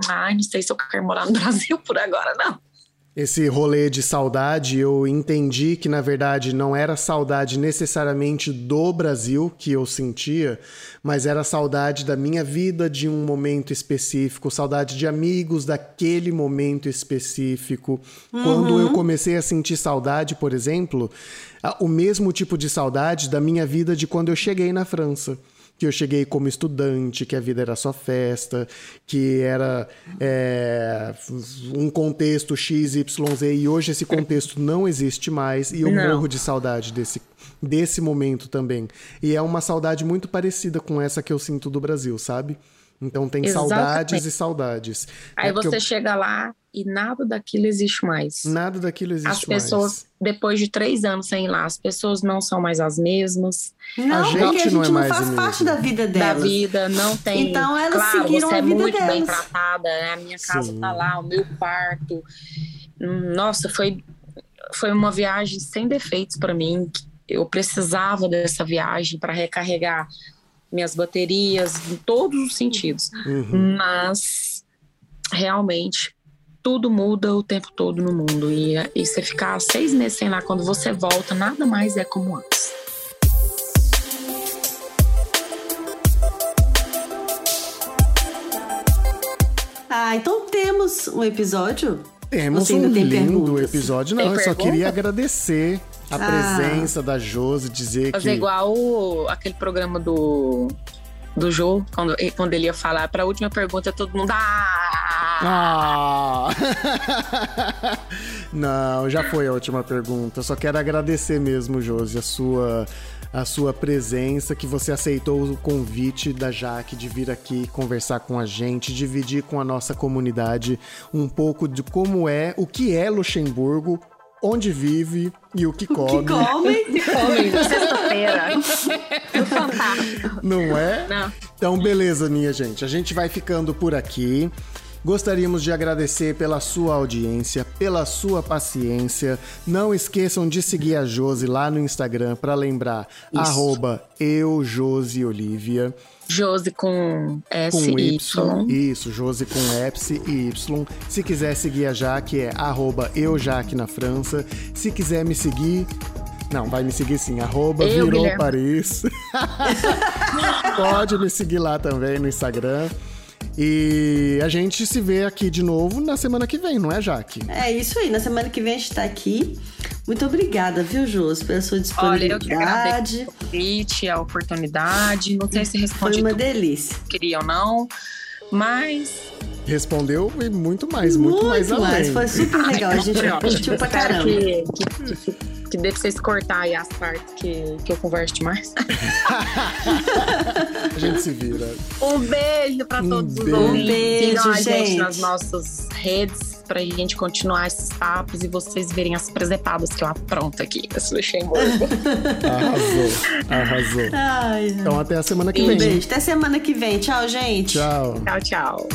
ai, não sei se eu quero morar no Brasil por agora não. Esse rolê de saudade, eu entendi que na verdade não era saudade necessariamente do Brasil que eu sentia, mas era saudade da minha vida de um momento específico, saudade de amigos daquele momento específico. Uhum. Quando eu comecei a sentir saudade, por exemplo, o mesmo tipo de saudade da minha vida de quando eu cheguei na França que eu cheguei como estudante, que a vida era só festa, que era é, um contexto X, Y, Z, e hoje esse contexto não existe mais, e eu não. morro de saudade desse, desse momento também. E é uma saudade muito parecida com essa que eu sinto do Brasil, sabe? Então tem Exatamente. saudades e saudades. Aí é você eu... chega lá e nada daquilo existe mais. Nada daquilo existe mais. As pessoas, mais. depois de três anos sem ir lá, as pessoas não são mais as mesmas. Não, a gente, a gente não, é não faz parte da vida delas. Da vida, não tem. Então elas claro, seguiram você a é vida muito delas. bem tratada, né? a minha casa Sim. tá lá, o meu quarto. Nossa, foi, foi uma viagem sem defeitos para mim. Eu precisava dessa viagem para recarregar minhas baterias, em todos os sentidos. Uhum. Mas realmente tudo muda o tempo todo no mundo. E, e você ficar seis meses sem lá, quando você volta, nada mais é como antes. Ah, então temos um episódio? Temos um lindo perguntas? episódio. Não, tem eu pergunta? só queria agradecer a ah. presença da Josi, dizer Fazer que... igual o, aquele programa do, do Jô, quando, quando ele ia falar para a última pergunta, todo mundo... Ah! ah. Não, já foi a última pergunta. Eu só quero agradecer mesmo, Josi, a sua a sua presença, que você aceitou o convite da Jaque de vir aqui conversar com a gente, dividir com a nossa comunidade um pouco de como é, o que é Luxemburgo, onde vive e o que come. O que come? come, sexta-feira. Fantástico. Não é? Não. Então, beleza, minha gente. A gente vai ficando por aqui. Gostaríamos de agradecer pela sua audiência, pela sua paciência. Não esqueçam de seguir a Josi lá no Instagram para lembrar Isso. arroba eujosiolivia. Josi com S com y. y. Isso, Josi com S e Y. Se quiser seguir a Jaque, é arroba eujaque na França. Se quiser me seguir, não, vai me seguir sim, arroba Eu, virou Guilherme. Paris. Pode me seguir lá também no Instagram. E a gente se vê aqui de novo na semana que vem, não é, Jaque? É isso aí, na semana que vem a gente tá aqui. Muito obrigada, viu, Josi, pela sua disponibilidade. Olha, eu que agradeço o convite, a oportunidade. Não sei se respondi Foi uma delícia. Queria ou não, mas respondeu e muito mais, muito, muito mais além. Mais. Foi super legal, a gente curtiu pra caramba. Que, que, que, que dê pra vocês cortar aí as partes que, que eu converso demais. a gente se vira. Um beijo pra todos um os ouvintes. Um beijo, Sigam a gente. gente nas nossas redes pra gente continuar esses papos e vocês verem as presepadas que eu apronto aqui esse Luxemburgo. arrasou, arrasou. Ai, então até a semana que um vem. Beijo. Até semana que vem. Tchau, gente. Tchau. Tchau, tchau.